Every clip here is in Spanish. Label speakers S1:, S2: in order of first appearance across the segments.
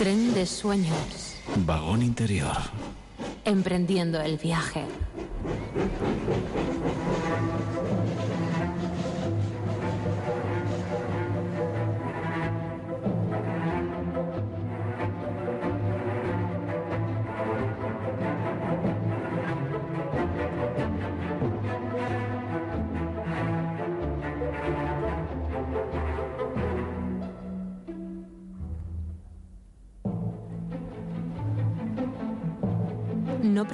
S1: Tren de sueños.
S2: Vagón interior.
S1: Emprendiendo el viaje.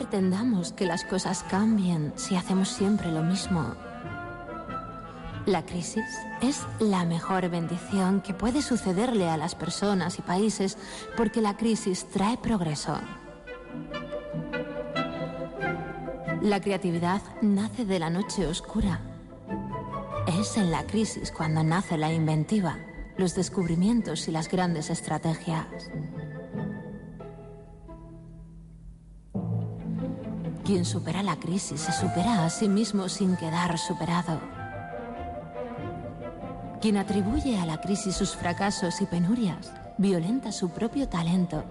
S1: Pretendamos que las cosas cambien si hacemos siempre lo mismo. La crisis es la mejor bendición que puede sucederle a las personas y países porque la crisis trae progreso. La creatividad nace de la noche oscura. Es en la crisis cuando nace la inventiva, los descubrimientos y las grandes estrategias. Quien supera la crisis se supera a sí mismo sin quedar superado. Quien atribuye a la crisis sus fracasos y penurias violenta su propio talento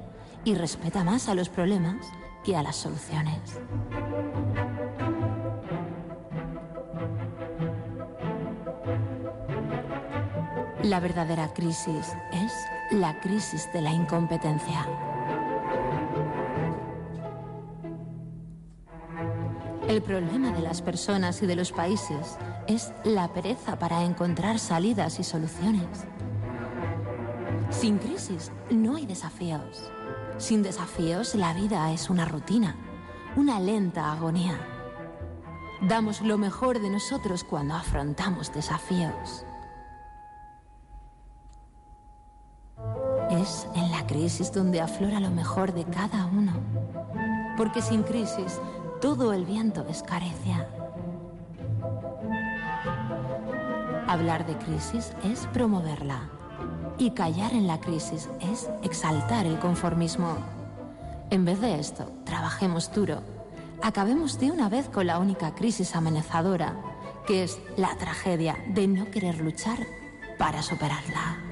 S1: y respeta más a los problemas que a las soluciones. La verdadera crisis es la crisis de la incompetencia. El problema de las personas y de los países es la pereza para encontrar salidas y soluciones. Sin crisis no hay desafíos. Sin desafíos la vida es una rutina, una lenta agonía. Damos lo mejor de nosotros cuando afrontamos desafíos. Es en la crisis donde aflora lo mejor de cada uno. Porque sin crisis todo el viento es carecia. Hablar de crisis es promoverla. Y callar en la crisis es exaltar el conformismo. En vez de esto, trabajemos duro. Acabemos de una vez con la única crisis amenazadora, que es la tragedia de no querer luchar para superarla.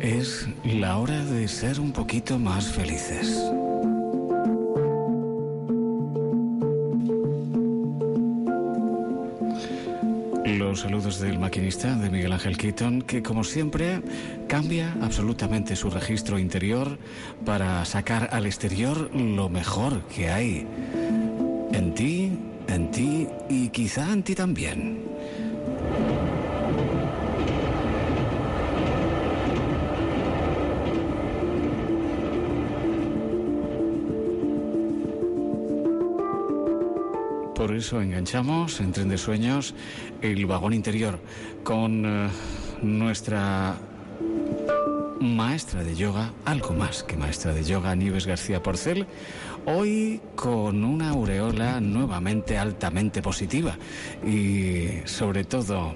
S2: Es la hora de ser un poquito más felices. Los saludos del maquinista de Miguel Ángel Keaton, que como siempre cambia absolutamente su registro interior para sacar al exterior lo mejor que hay en ti, en ti y quizá en ti también. Por eso enganchamos en Tren de Sueños el vagón interior con eh, nuestra maestra de yoga, algo más que maestra de yoga, Nieves García Porcel, hoy con una aureola nuevamente altamente positiva y sobre todo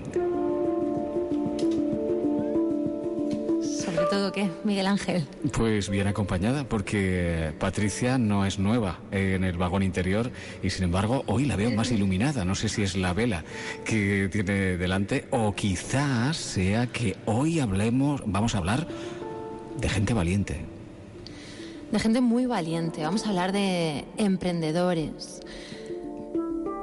S1: Miguel Ángel?
S2: Pues bien acompañada, porque Patricia no es nueva en el vagón interior y sin embargo hoy la veo más iluminada. No sé si es la vela que tiene delante o quizás sea que hoy hablemos, vamos a hablar de gente valiente.
S1: De gente muy valiente. Vamos a hablar de emprendedores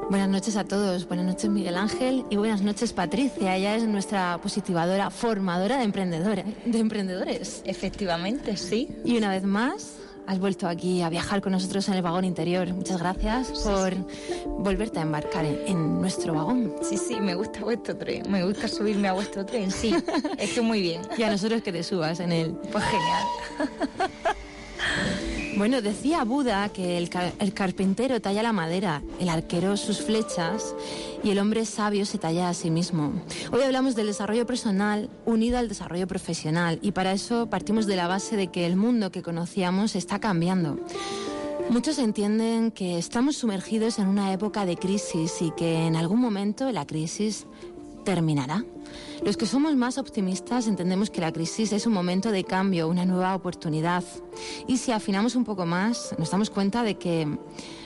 S1: Buenas noches a todos, buenas noches Miguel Ángel y buenas noches Patricia. Ella es nuestra positivadora, formadora de emprendedores. De emprendedores.
S3: Efectivamente, sí.
S1: Y una vez más, has vuelto aquí a viajar con nosotros en el vagón interior. Muchas gracias por volverte a embarcar en, nuestro vagón.
S3: Sí, sí, me gusta vuestro tren, me gusta subirme a vuestro tren, sí, estoy muy bien.
S1: Y a nosotros que te subas en él.
S3: Pues genial.
S1: Bueno, decía Buda que el, carpintero talla la madera, el arquero sus flechas y el hombre sabio se talla a sí mismo. Hoy hablamos del desarrollo personal unido al desarrollo profesional y para eso partimos de la base de que el mundo que conocíamos está cambiando. Muchos entienden que estamos sumergidos en una época de crisis y que en algún momento la crisis terminará. Los que somos más optimistas entendemos que la crisis es un momento de cambio, una nueva oportunidad. Y si afinamos un poco más, nos damos cuenta de que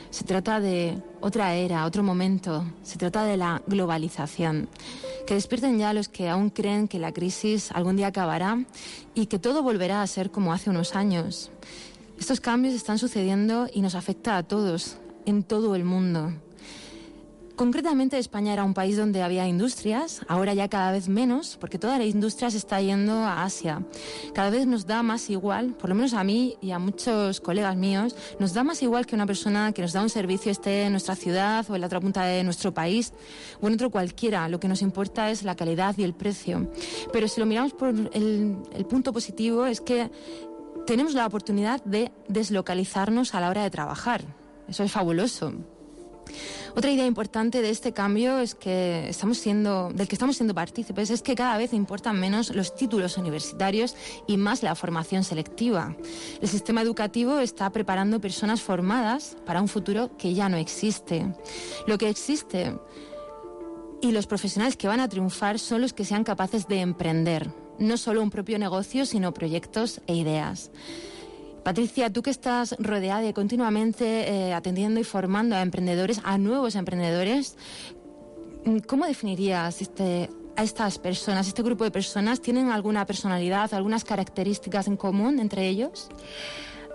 S1: se trata de otra era, otro momento, se trata de la globalización. Que despierten ya los que aún creen que la crisis algún día acabará y que todo volverá a ser como hace unos años. Estos cambios están sucediendo y nos afecta a todos, en todo el mundo. Concretamente España era un país donde había industrias, ahora ya cada vez menos, porque toda la industria se está yendo a Asia. Cada vez nos da más igual, por lo menos a mí y a muchos colegas míos, nos da más igual que una persona que nos da un servicio esté en nuestra ciudad o en la otra punta de nuestro país o en otro cualquiera. Lo que nos importa es la calidad y el precio. Pero si lo miramos por el, el punto positivo es que tenemos la oportunidad de deslocalizarnos a la hora de trabajar. Eso es fabuloso. Otra idea importante de este cambio es que estamos siendo, del que estamos siendo partícipes es que cada vez importan menos los títulos universitarios y más la formación selectiva. El sistema educativo está preparando personas formadas para un futuro que ya no existe. Lo que existe y los profesionales que van a triunfar son los que sean capaces de emprender, no solo un propio negocio, sino proyectos e ideas. Patricia, tú que estás rodeada de continuamente eh, atendiendo y formando a emprendedores, a nuevos emprendedores, ¿cómo definirías este, a estas personas, este grupo de personas? ¿Tienen alguna personalidad, algunas características en común entre ellos?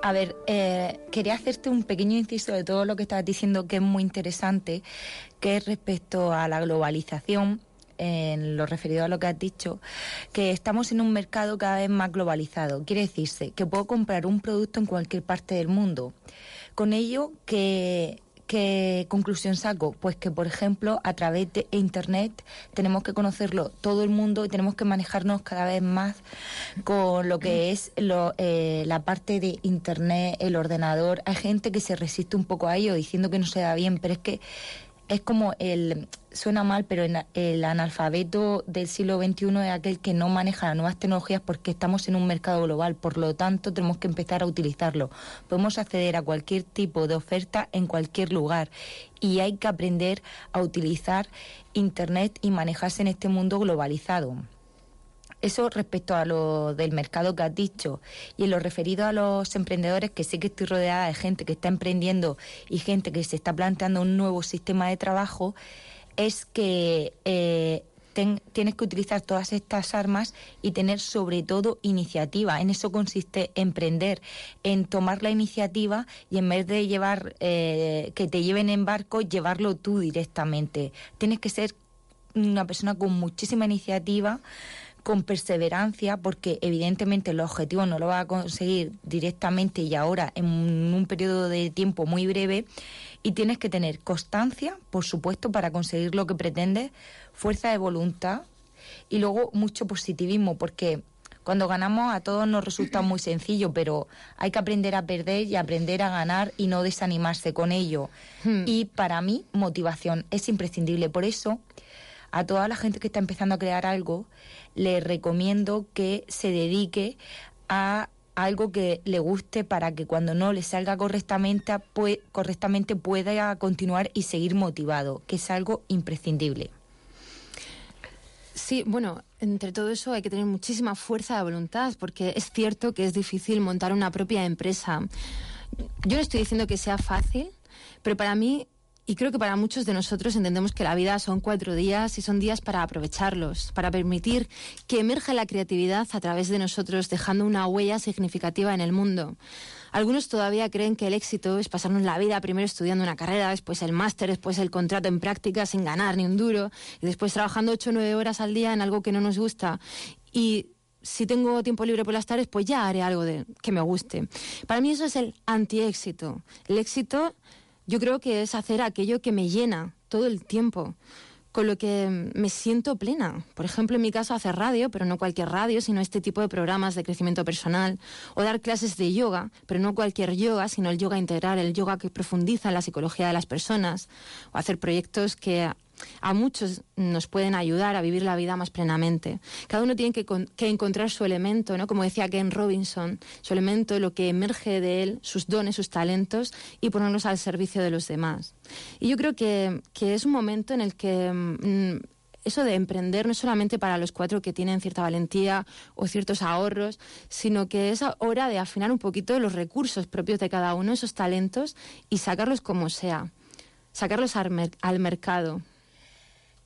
S3: A ver, eh, quería hacerte un pequeño inciso de todo lo que estás diciendo que es muy interesante, que es respecto a la globalización en lo referido a lo que has dicho, que estamos en un mercado cada vez más globalizado. Quiere decirse que puedo comprar un producto en cualquier parte del mundo. Con ello, ¿qué, qué conclusión saco? Pues que, por ejemplo, a través de Internet tenemos que conocerlo todo el mundo y tenemos que manejarnos cada vez más con lo que es eh, la parte de Internet, el ordenador. Hay gente que se resiste un poco a ello diciendo que no se da bien, pero es que es como el, suena mal, pero el, analfabeto del siglo XXI es aquel que no maneja las nuevas tecnologías porque estamos en un mercado global, por lo tanto tenemos que empezar a utilizarlo. Podemos acceder a cualquier tipo de oferta en cualquier lugar y hay que aprender a utilizar Internet y manejarse en este mundo globalizado. Eso respecto a lo del mercado que has dicho y en lo referido a los emprendedores, que sé que estoy rodeada de gente que está emprendiendo y gente que se está planteando un nuevo sistema de trabajo, es que eh, tienes que utilizar todas estas armas y tener sobre todo iniciativa. En eso consiste emprender, en tomar la iniciativa y en vez de llevar eh, que te lleven en barco, llevarlo tú directamente. Tienes que ser una persona con muchísima iniciativa con perseverancia, porque evidentemente el objetivo no lo va a conseguir directamente y ahora en un periodo de tiempo muy breve, y tienes que tener constancia, por supuesto, para conseguir lo que pretendes, fuerza de voluntad y luego mucho positivismo, porque cuando ganamos a todos nos resulta muy sencillo, pero hay que aprender a perder y aprender a ganar y no desanimarse con ello. Hmm. Y para mí, motivación es imprescindible. Por eso, a toda la gente que está empezando a crear algo, le recomiendo que se dedique a algo que le guste para que cuando no le salga correctamente, pueda continuar y seguir motivado, que es algo imprescindible.
S1: Sí, bueno, entre todo eso hay que tener muchísima fuerza de voluntad, porque es cierto que es difícil montar una propia empresa. Yo no estoy diciendo que sea fácil, pero para mí y creo que para muchos de nosotros entendemos que la vida son cuatro días y son días para aprovecharlos, para permitir que emerja la creatividad a través de nosotros, dejando una huella significativa en el mundo. Algunos todavía creen que el éxito es pasarnos la vida primero estudiando una carrera, después el máster, después el contrato en práctica sin ganar ni un duro, y después trabajando ocho o nueve horas al día en algo que no nos gusta. Y si tengo tiempo libre por las tardes, pues ya haré algo de, que me guste. Para mí eso es el antiéxito. El éxito yo creo que es hacer aquello que me llena todo el tiempo, con lo que me siento plena. Por ejemplo, en mi caso, hacer radio, pero no cualquier radio, sino este tipo de programas de crecimiento personal, o dar clases de yoga, pero no cualquier yoga, sino el yoga integral, el yoga que profundiza en la psicología de las personas, o hacer proyectos que a muchos nos pueden ayudar a vivir la vida más plenamente. Cada uno tiene que, encontrar su elemento, ¿no? Como decía Ken Robinson, su elemento, lo que emerge de él, sus dones, sus talentos, y ponerlos al servicio de los demás. Y yo creo que, es un momento en el que mm, eso de emprender no es solamente para los cuatro que tienen cierta valentía o ciertos ahorros, sino que es hora de afinar un poquito los recursos propios de cada uno, esos talentos, y sacarlos como sea, sacarlos al mercado.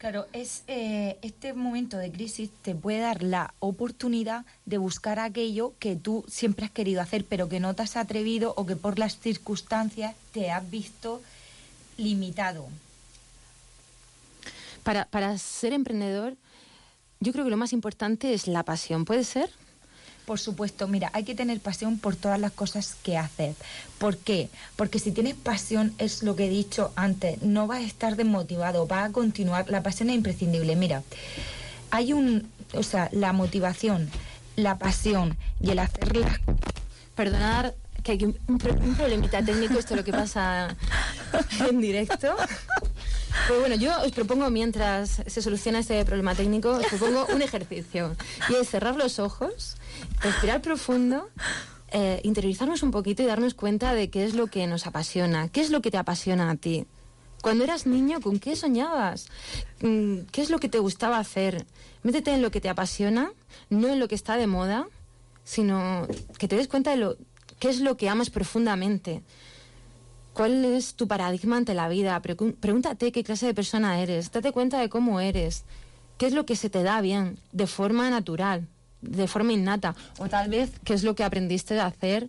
S3: Claro, es eh, este momento de crisis te puede dar la oportunidad de buscar aquello que tú siempre has querido hacer, pero que no te has atrevido o que por las circunstancias te has visto limitado.
S1: Para, para ser emprendedor, yo creo que lo más importante es la pasión. ¿Puede ser?
S3: Por supuesto, mira, hay que tener pasión por todas las cosas que haces. ¿Por qué? Porque si tienes pasión, es lo que he dicho antes, no vas a estar desmotivado, vas a continuar. La pasión es imprescindible. Mira, hay un, o sea, la motivación, la pasión y el hacerla.
S1: Perdonar que hay un, un problemita técnico, esto es lo que pasa en directo. Pues bueno, yo os propongo, mientras se soluciona este problema técnico, os propongo un ejercicio. Y es cerrar los ojos, respirar profundo, eh, interiorizarnos un poquito y darnos cuenta de qué es lo que nos apasiona. ¿Qué es lo que te apasiona a ti? Cuando eras niño, ¿con qué soñabas? Mm, ¿Qué es lo que te gustaba hacer? Métete en lo que te apasiona, no en lo que está de moda, sino que te des cuenta de lo, qué es lo que amas profundamente. ¿Cuál es tu paradigma ante la vida? Pregúntate qué clase de persona eres. Date cuenta de cómo eres. ¿Qué es lo que se te da bien, de forma natural, de forma innata? O tal vez qué es lo que aprendiste a hacer,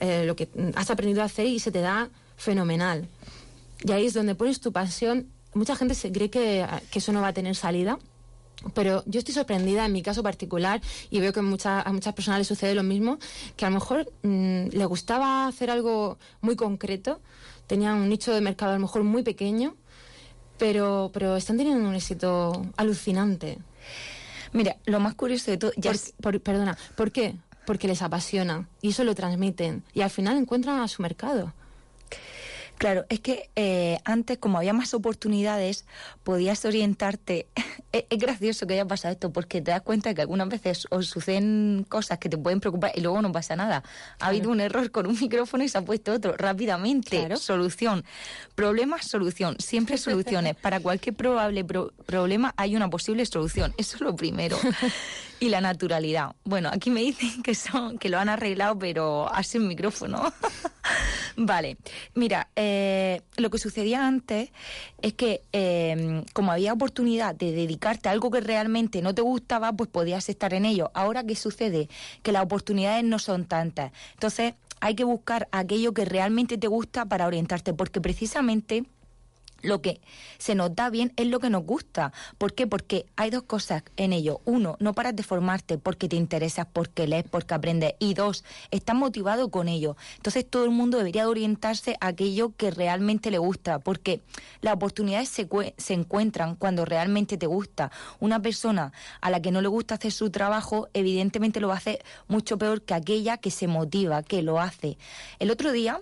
S1: eh, lo que has aprendido a hacer y se te da fenomenal. Y ahí es donde pones tu pasión. Mucha gente se cree que, eso no va a tener salida. Pero yo estoy sorprendida en mi caso particular y veo que a muchas personas les sucede lo mismo, que a lo mejor mm, le gustaba hacer algo muy concreto, tenía un nicho de mercado a lo mejor muy pequeño, pero, pero están teniendo un éxito alucinante.
S3: Mira, lo más curioso de todo... Ya
S1: perdona, ¿por qué? Porque les apasiona y eso lo transmiten y al final encuentran a su mercado.
S3: Claro, es que eh, antes, como había más oportunidades, podías orientarte. es, gracioso que haya pasado esto, porque te das cuenta que algunas veces os suceden cosas que te pueden preocupar y luego no pasa nada. Ha habido un error con un micrófono y se ha puesto otro rápidamente. Solución. Problema, solución. Siempre soluciones. Para cualquier probable problema hay una posible solución. Eso es lo primero. y la naturalidad. Bueno, aquí me dicen que son que lo han arreglado, pero así el micrófono. Vale, mira, eh, lo que sucedía antes es que eh, como había oportunidad de dedicarte a algo que realmente no te gustaba, pues podías estar en ello. Ahora, ¿qué sucede? Que las oportunidades no son tantas. Entonces, hay que buscar aquello que realmente te gusta para orientarte, porque precisamente lo que se nos da bien es lo que nos gusta. ¿Por qué? Porque hay dos cosas en ello. Uno, no paras de formarte porque te interesas, porque lees, porque aprendes. Y dos, estás motivado con ello. Entonces todo el mundo debería orientarse a aquello que realmente le gusta, porque las oportunidades se, se encuentran cuando realmente te gusta. Una persona a la que no le gusta hacer su trabajo, evidentemente lo hacer mucho peor que aquella que se motiva, que lo hace. El otro día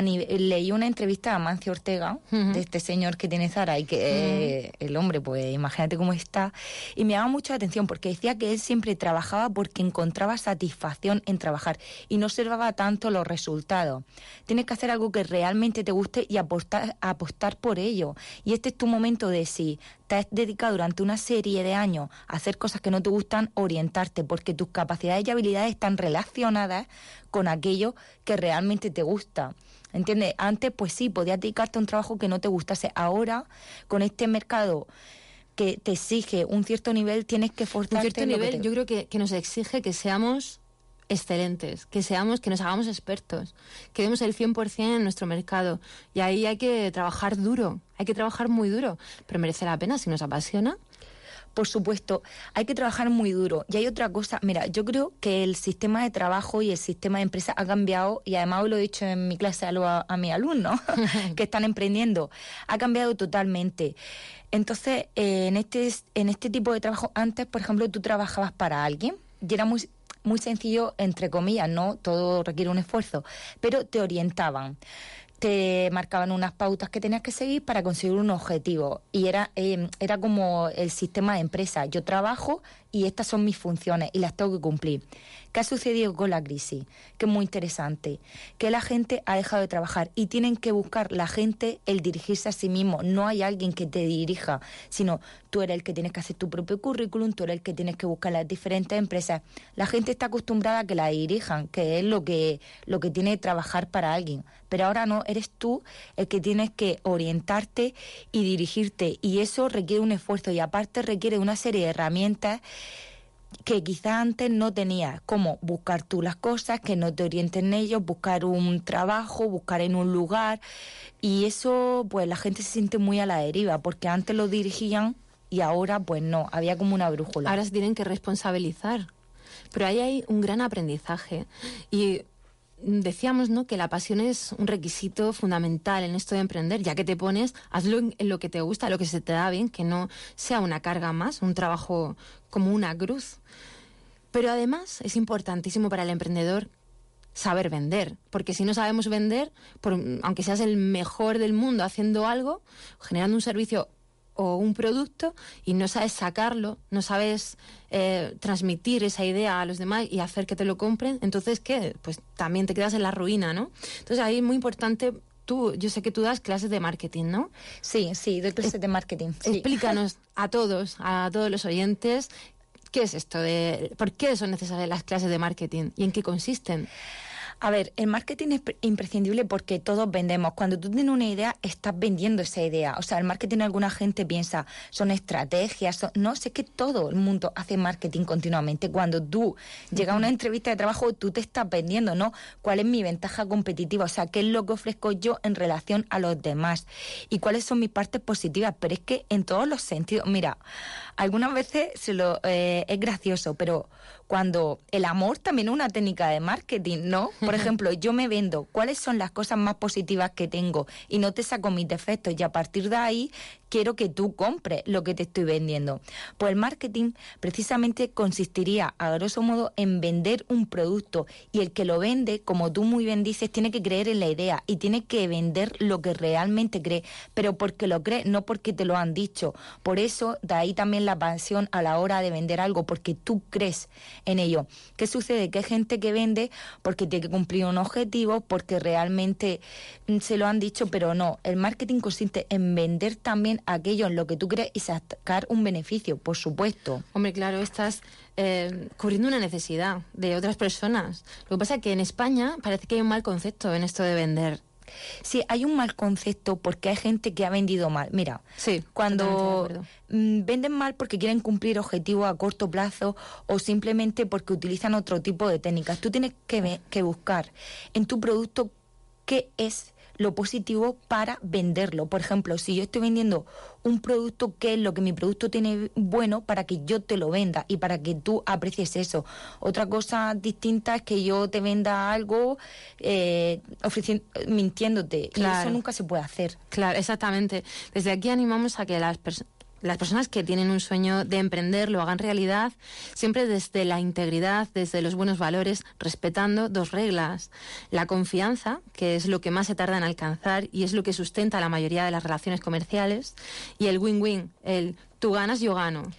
S3: leí una entrevista a Mancio Ortega, de este señor que tiene Zara y que el hombre, pues imagínate cómo está, y me daba mucha atención porque decía que él siempre trabajaba porque encontraba satisfacción en trabajar y no observaba tanto los resultados. Tienes que hacer algo que realmente te guste y apostar, apostar por ello. Y este es tu momento de si te has dedicado durante una serie de años a hacer cosas que no te gustan, orientarte, porque tus capacidades y habilidades están relacionadas con aquello que realmente te gusta. ¿Entiendes? Antes, pues sí, podías dedicarte a un trabajo que no te gustase. Ahora, con este mercado que te exige un cierto nivel, tienes que forzarte.
S1: Un cierto nivel, yo creo que, que nos exige que seamos excelentes, que seamos, que nos hagamos expertos, que demos el 100% en nuestro mercado. Y ahí hay que trabajar duro, hay que trabajar muy duro, pero merece la pena si nos apasiona.
S3: Por supuesto, hay que trabajar muy duro. Y hay otra cosa, mira, yo creo que el sistema de trabajo y el sistema de empresa ha cambiado, y además lo he dicho en mi clase a, a mis alumnos que están emprendiendo, ha cambiado totalmente. Entonces, eh, en, este, en este tipo de trabajo, antes, por ejemplo, tú trabajabas para alguien y era muy muy sencillo, entre comillas, ¿no? Todo requiere un esfuerzo, pero te orientaban te marcaban unas pautas que tenías que seguir para conseguir un objetivo. Y era eh, era como el sistema de empresa. Yo trabajo y estas son mis funciones y las tengo que cumplir ¿Qué ha sucedido con la crisis? Que es muy interesante. Que la gente ha dejado de trabajar y tienen que buscar la gente el dirigirse a sí mismo. No hay alguien que te dirija, sino tú eres el que tienes que hacer tu propio currículum, tú eres el que tienes que buscar las diferentes empresas. La gente está acostumbrada a que la dirijan, que es lo que, lo que tiene que trabajar para alguien. Pero ahora no, eres tú el que tienes que orientarte y dirigirte. Y eso requiere un esfuerzo y aparte requiere una serie de herramientas que quizá antes no tenías, como buscar tú las cosas, que no te orienten ellos, buscar un trabajo, buscar en un lugar. Y eso, pues la gente se siente muy a la deriva, porque antes lo dirigían y ahora, pues no, había como una brújula.
S1: Ahora se tienen que responsabilizar. Pero ahí hay un gran aprendizaje. Y decíamos ¿no? que la pasión es un requisito fundamental en esto de emprender, ya que te pones, hazlo en, lo que te gusta, lo que se te da bien, que no sea una carga más, un trabajo como una cruz. Pero además es importantísimo para el emprendedor saber vender, porque si no sabemos vender, aunque seas el mejor del mundo haciendo algo, generando un servicio o un producto y no sabes sacarlo, no sabes eh, transmitir esa idea a los demás y hacer que te lo compren, entonces, ¿qué? Pues también te quedas en la ruina, ¿no? Entonces ahí es muy importante tú, yo sé que tú das clases de marketing, ¿no?
S3: Sí, sí, doy clases de marketing.
S1: Explícanos a todos, a todos los oyentes, ¿qué es esto de, por qué son necesarias las clases de marketing y en qué consisten?
S3: A ver, el marketing es imprescindible porque todos vendemos. Cuando tú tienes una idea, estás vendiendo esa idea. O sea, el marketing alguna gente piensa, son estrategias, no, sé que todo el mundo hace marketing continuamente. Cuando tú llegas a una entrevista de trabajo, tú te estás vendiendo, ¿no? ¿Cuál es mi ventaja competitiva? O sea, ¿qué es lo que ofrezco yo en relación a los demás? ¿Y cuáles son mis partes positivas? Pero es que en todos los sentidos, mira, algunas veces se lo, eh, es gracioso, pero cuando el amor también es una técnica de marketing, ¿no? Por ejemplo, yo me vendo, ¿cuáles son las cosas más positivas que tengo? Y no te saco mis defectos y a partir de ahí quiero que tú compres lo que te estoy vendiendo. Pues el marketing precisamente consistiría, a grosso modo, en vender un producto y el que lo vende, como tú muy bien dices, tiene que creer en la idea y tiene que vender lo que realmente cree, pero porque lo cree, no porque te lo han dicho. Por eso, de ahí también la pasión a la hora de vender algo, porque tú crees en ello. ¿Qué sucede? Que hay gente que vende porque tiene cumplir un objetivo porque realmente mm, se lo han dicho, pero no. El marketing consiste en vender también aquello en lo que tú crees y sacar un beneficio, por supuesto.
S1: Hombre, claro, estás eh, cubriendo una necesidad de otras personas. Lo que pasa es que en España parece que hay un mal concepto en esto de vender.
S3: Sí, hay un mal concepto porque hay gente que ha vendido mal. Mira, cuando mm, venden mal porque quieren cumplir objetivos a corto plazo o simplemente porque utilizan otro tipo de técnicas. Tú tienes que, que buscar en tu producto qué es lo positivo para venderlo. Por ejemplo, si yo estoy vendiendo un producto, ¿qué es lo que mi producto tiene bueno para que yo te lo venda y para que tú aprecies eso? Otra cosa distinta es que yo te venda algo eh, ofreciendo, mintiéndote y eso nunca se puede hacer.
S1: Claro, exactamente. Desde aquí animamos a que las personas las personas que tienen un sueño de emprender lo hagan realidad, siempre desde la integridad, desde los buenos valores, respetando dos reglas. La confianza, que es lo que más se tarda en alcanzar y es lo que sustenta la mayoría de las relaciones comerciales, y el win-win, el tú ganas, yo gano.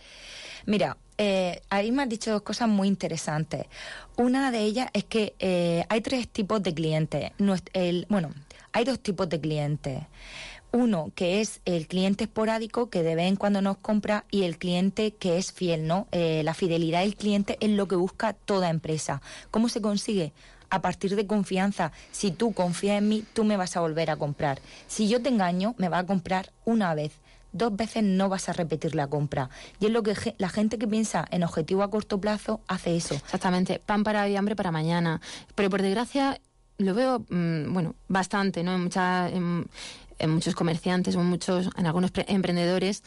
S3: Mira, eh, ahí me has dicho dos cosas muy interesantes. Una de ellas es que eh, hay tres tipos de clientes. el, bueno, hay dos tipos de clientes. Uno, que es el cliente esporádico que de vez en cuando nos compra y el cliente que es fiel, ¿no? Eh, la fidelidad del cliente es lo que busca toda empresa. ¿Cómo se consigue? A partir de confianza. Si tú confías en mí, tú me vas a volver a comprar. Si yo te engaño, me vas a comprar una vez dos veces no vas a repetir la compra. Y es lo que la gente que piensa en objetivo a corto plazo hace eso.
S1: Exactamente, pan para hoy, hambre para mañana. Pero por desgracia lo veo, mm, bueno, bastante, ¿no? En, mucha, muchos comerciantes, en muchos, en algunos emprendedores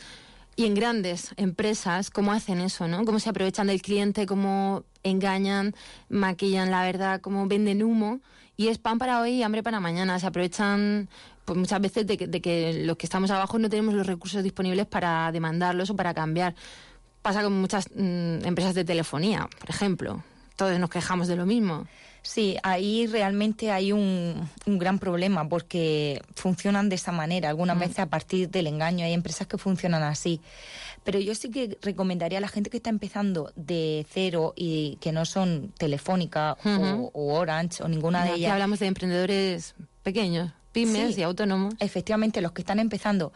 S1: y en grandes empresas, cómo hacen eso, ¿no? Cómo se aprovechan del cliente, cómo engañan, maquillan la verdad, cómo venden humo y es pan para hoy y hambre para mañana. Se aprovechan pues muchas veces de que, de que los que estamos abajo no tenemos los recursos disponibles para demandarlos o para cambiar. Pasa con muchas mm, empresas de telefonía, por ejemplo. Todos nos quejamos de lo mismo.
S3: Sí, ahí realmente hay un, gran problema porque funcionan de esa manera. Algunas mm. veces a partir del engaño hay empresas que funcionan así. Pero yo sí que recomendaría a la gente que está empezando de cero y que no son Telefónica o, Orange o ninguna de ellas.
S1: hablamos de emprendedores pequeños, pymes y autónomos.
S3: Efectivamente, los que están empezando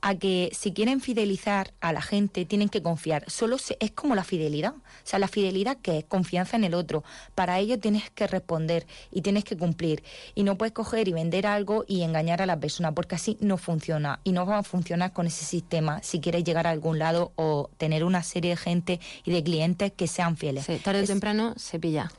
S3: a que si quieren fidelizar a la gente tienen que confiar. Solo es como la fidelidad. O sea, la fidelidad que es confianza en el otro. Para ello tienes que responder y tienes que cumplir. Y no puedes coger y vender algo y engañar a la persona porque así no funciona. Y no va a funcionar con ese sistema si quieres llegar a algún lado o tener una serie de gente y de clientes que sean fieles.
S1: tarde o temprano se pilla.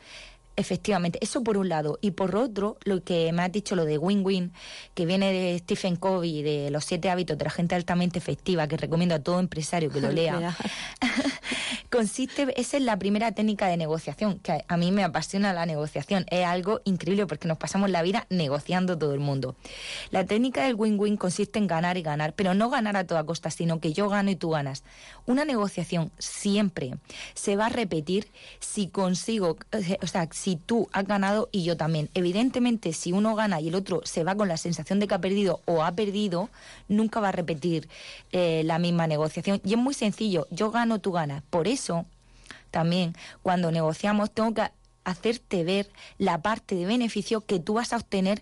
S3: Efectivamente, eso por un lado. Y por otro, lo que me has dicho, lo de win-win, que viene de Stephen Covey, de los siete hábitos de la gente altamente efectiva, que recomiendo a todo empresario que lo lea, consiste, esa es la primera técnica de negociación, que a mí me apasiona la negociación. Es algo increíble porque nos pasamos la vida negociando todo el mundo. La técnica del win-win consiste en ganar y ganar, pero no ganar a toda costa, sino que yo gano y tú ganas. Una negociación siempre se va a repetir si consigo, o sea, si tú has ganado y yo también. Evidentemente, si uno gana y el otro se va con la sensación de que ha perdido o ha perdido, nunca va a repetir eh, la misma negociación. Y es muy sencillo, yo gano, tú ganas. Por también, cuando negociamos, tengo que hacerte ver la parte de beneficio que tú vas a obtener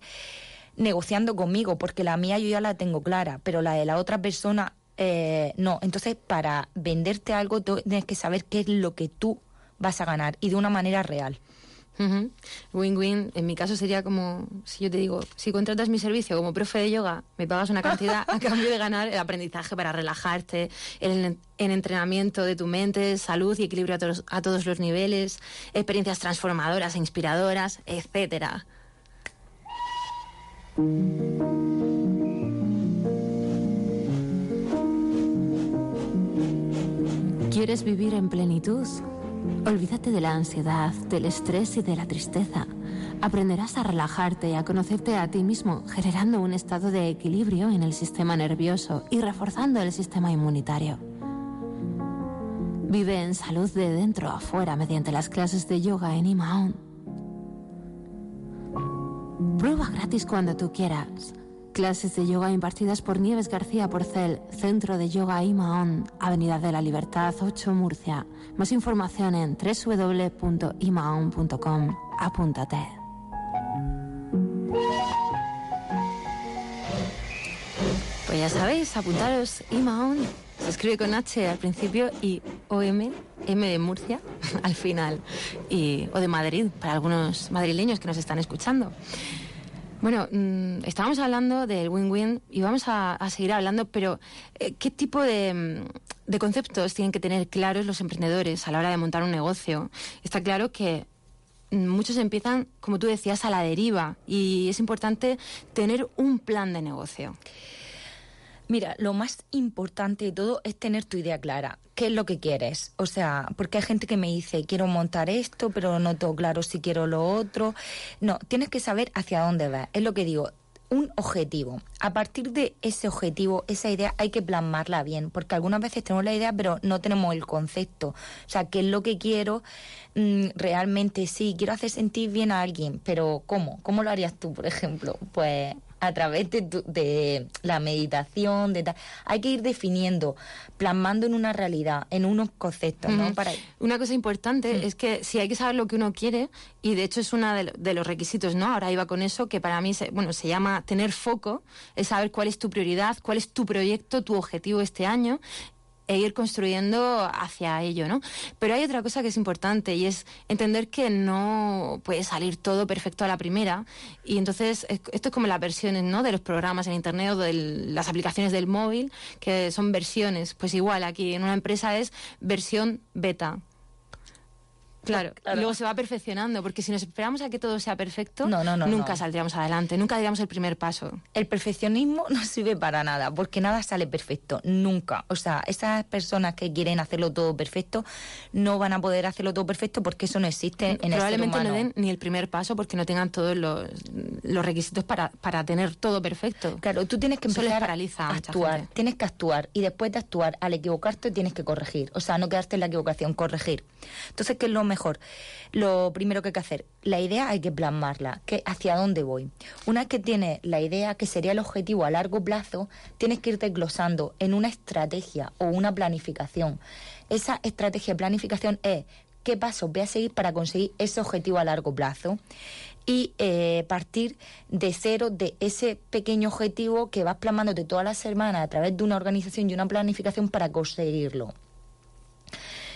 S3: negociando conmigo, porque la mía yo ya la tengo clara, pero la de la otra persona eh, no. Entonces, para venderte algo, tienes que saber qué es lo que tú vas a ganar y de una manera real.
S1: Win-win, en mi caso sería como si yo te digo, si contratas mi servicio como profe de yoga, me pagas una cantidad a cambio de ganar el aprendizaje para relajarte, el, entrenamiento de tu mente, salud y equilibrio a todos, a todos los niveles, experiencias transformadoras e inspiradoras, etcétera.
S4: ¿Quieres vivir en plenitud? Olvídate de la ansiedad, del estrés y de la tristeza. Aprenderás a relajarte y a conocerte a ti mismo, generando un estado de equilibrio en el sistema nervioso y reforzando el sistema inmunitario. Vive en salud de dentro a afuera mediante las clases de yoga en Imaon. Prueba gratis cuando tú quieras. Clases de yoga impartidas por Nieves García Porcel, Centro de Yoga Imaón, Avenida de la Libertad 8, Murcia. Más información en www.imaon.com. Apúntate.
S1: Pues ya sabéis, apuntaros Imaon. Se escribe con H al principio y OM, M de Murcia al final, y, o de Madrid, para algunos madrileños que nos están escuchando. Bueno, mm, estábamos hablando del win-win y vamos a, seguir hablando, pero eh, ¿qué tipo de, mm, de, conceptos tienen que tener claros los emprendedores a la hora de montar un negocio? Está claro que mm, muchos empiezan, como tú decías, a la deriva y es importante tener un plan de negocio.
S3: Mira, lo más importante de todo es tener tu idea clara. ¿Qué es lo que quieres? O sea, porque hay gente que me dice, quiero montar esto, pero no tengo claro si quiero lo otro. No, tienes que saber hacia dónde vas. Es lo que digo, un objetivo. A partir de ese objetivo, esa idea, hay que plasmarla bien, porque algunas veces tenemos la idea, pero no tenemos el concepto. O sea, qué es lo que quiero mm, realmente, sí, quiero hacer sentir bien a alguien, pero ¿cómo? ¿Cómo lo harías tú, por ejemplo? Pues a través de, de la meditación, de hay que ir definiendo, plasmando en una realidad, en unos conceptos, ¿no?
S1: Para... Una cosa importante mm. es que si hay que saber lo que uno quiere, y de hecho es uno de, los requisitos, ¿no? Ahora iba con eso, que para mí, se, bueno, se llama tener foco, es saber cuál es tu prioridad, cuál es tu proyecto, tu objetivo este año, e ir construyendo hacia ello, ¿no? Pero hay otra cosa que es importante y es entender que no puede salir todo perfecto a la primera y entonces esto es como las versiones, ¿no? De los programas en internet o de las aplicaciones del móvil que son versiones, pues igual aquí en una empresa es versión beta, Claro, y luego se va perfeccionando, porque si nos esperamos a que todo sea perfecto, nunca saldríamos adelante, nunca daríamos el primer paso.
S3: El perfeccionismo no sirve para nada, porque nada sale perfecto, nunca. O sea, esas personas que quieren hacerlo todo perfecto no van a poder hacerlo todo perfecto porque eso no existe en
S1: el ser humano. no den ni el primer paso porque no tengan todos los, requisitos para, para tener todo perfecto.
S3: Claro, tú tienes que empezar a actuar, tienes que actuar y después de actuar, al equivocarte tienes que corregir. O sea, no quedarte en la equivocación, corregir. Entonces, ¿qué es lo mejor? Lo primero que hay que hacer, la idea hay que plasmarla, que hacia dónde voy. Una vez que tienes la idea, que sería el objetivo a largo plazo, tienes que irte glosando en una estrategia o una planificación. Esa estrategia de planificación es qué pasos voy a seguir para conseguir ese objetivo a largo plazo y eh, partir de cero de ese pequeño objetivo que vas plasmándote todas las semanas a través de una organización y una planificación para conseguirlo.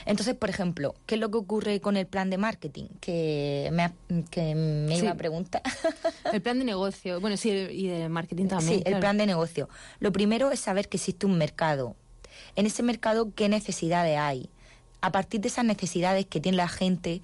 S3: Entonces, por ejemplo, ¿qué es lo que ocurre con el plan de marketing? Que me, que me iba a preguntar.
S1: el plan de negocio, bueno, sí, y de marketing también.
S3: Sí, el plan de negocio. Lo primero es saber que existe un mercado. En ese mercado, ¿qué necesidades hay? A partir de esas necesidades que tiene la gente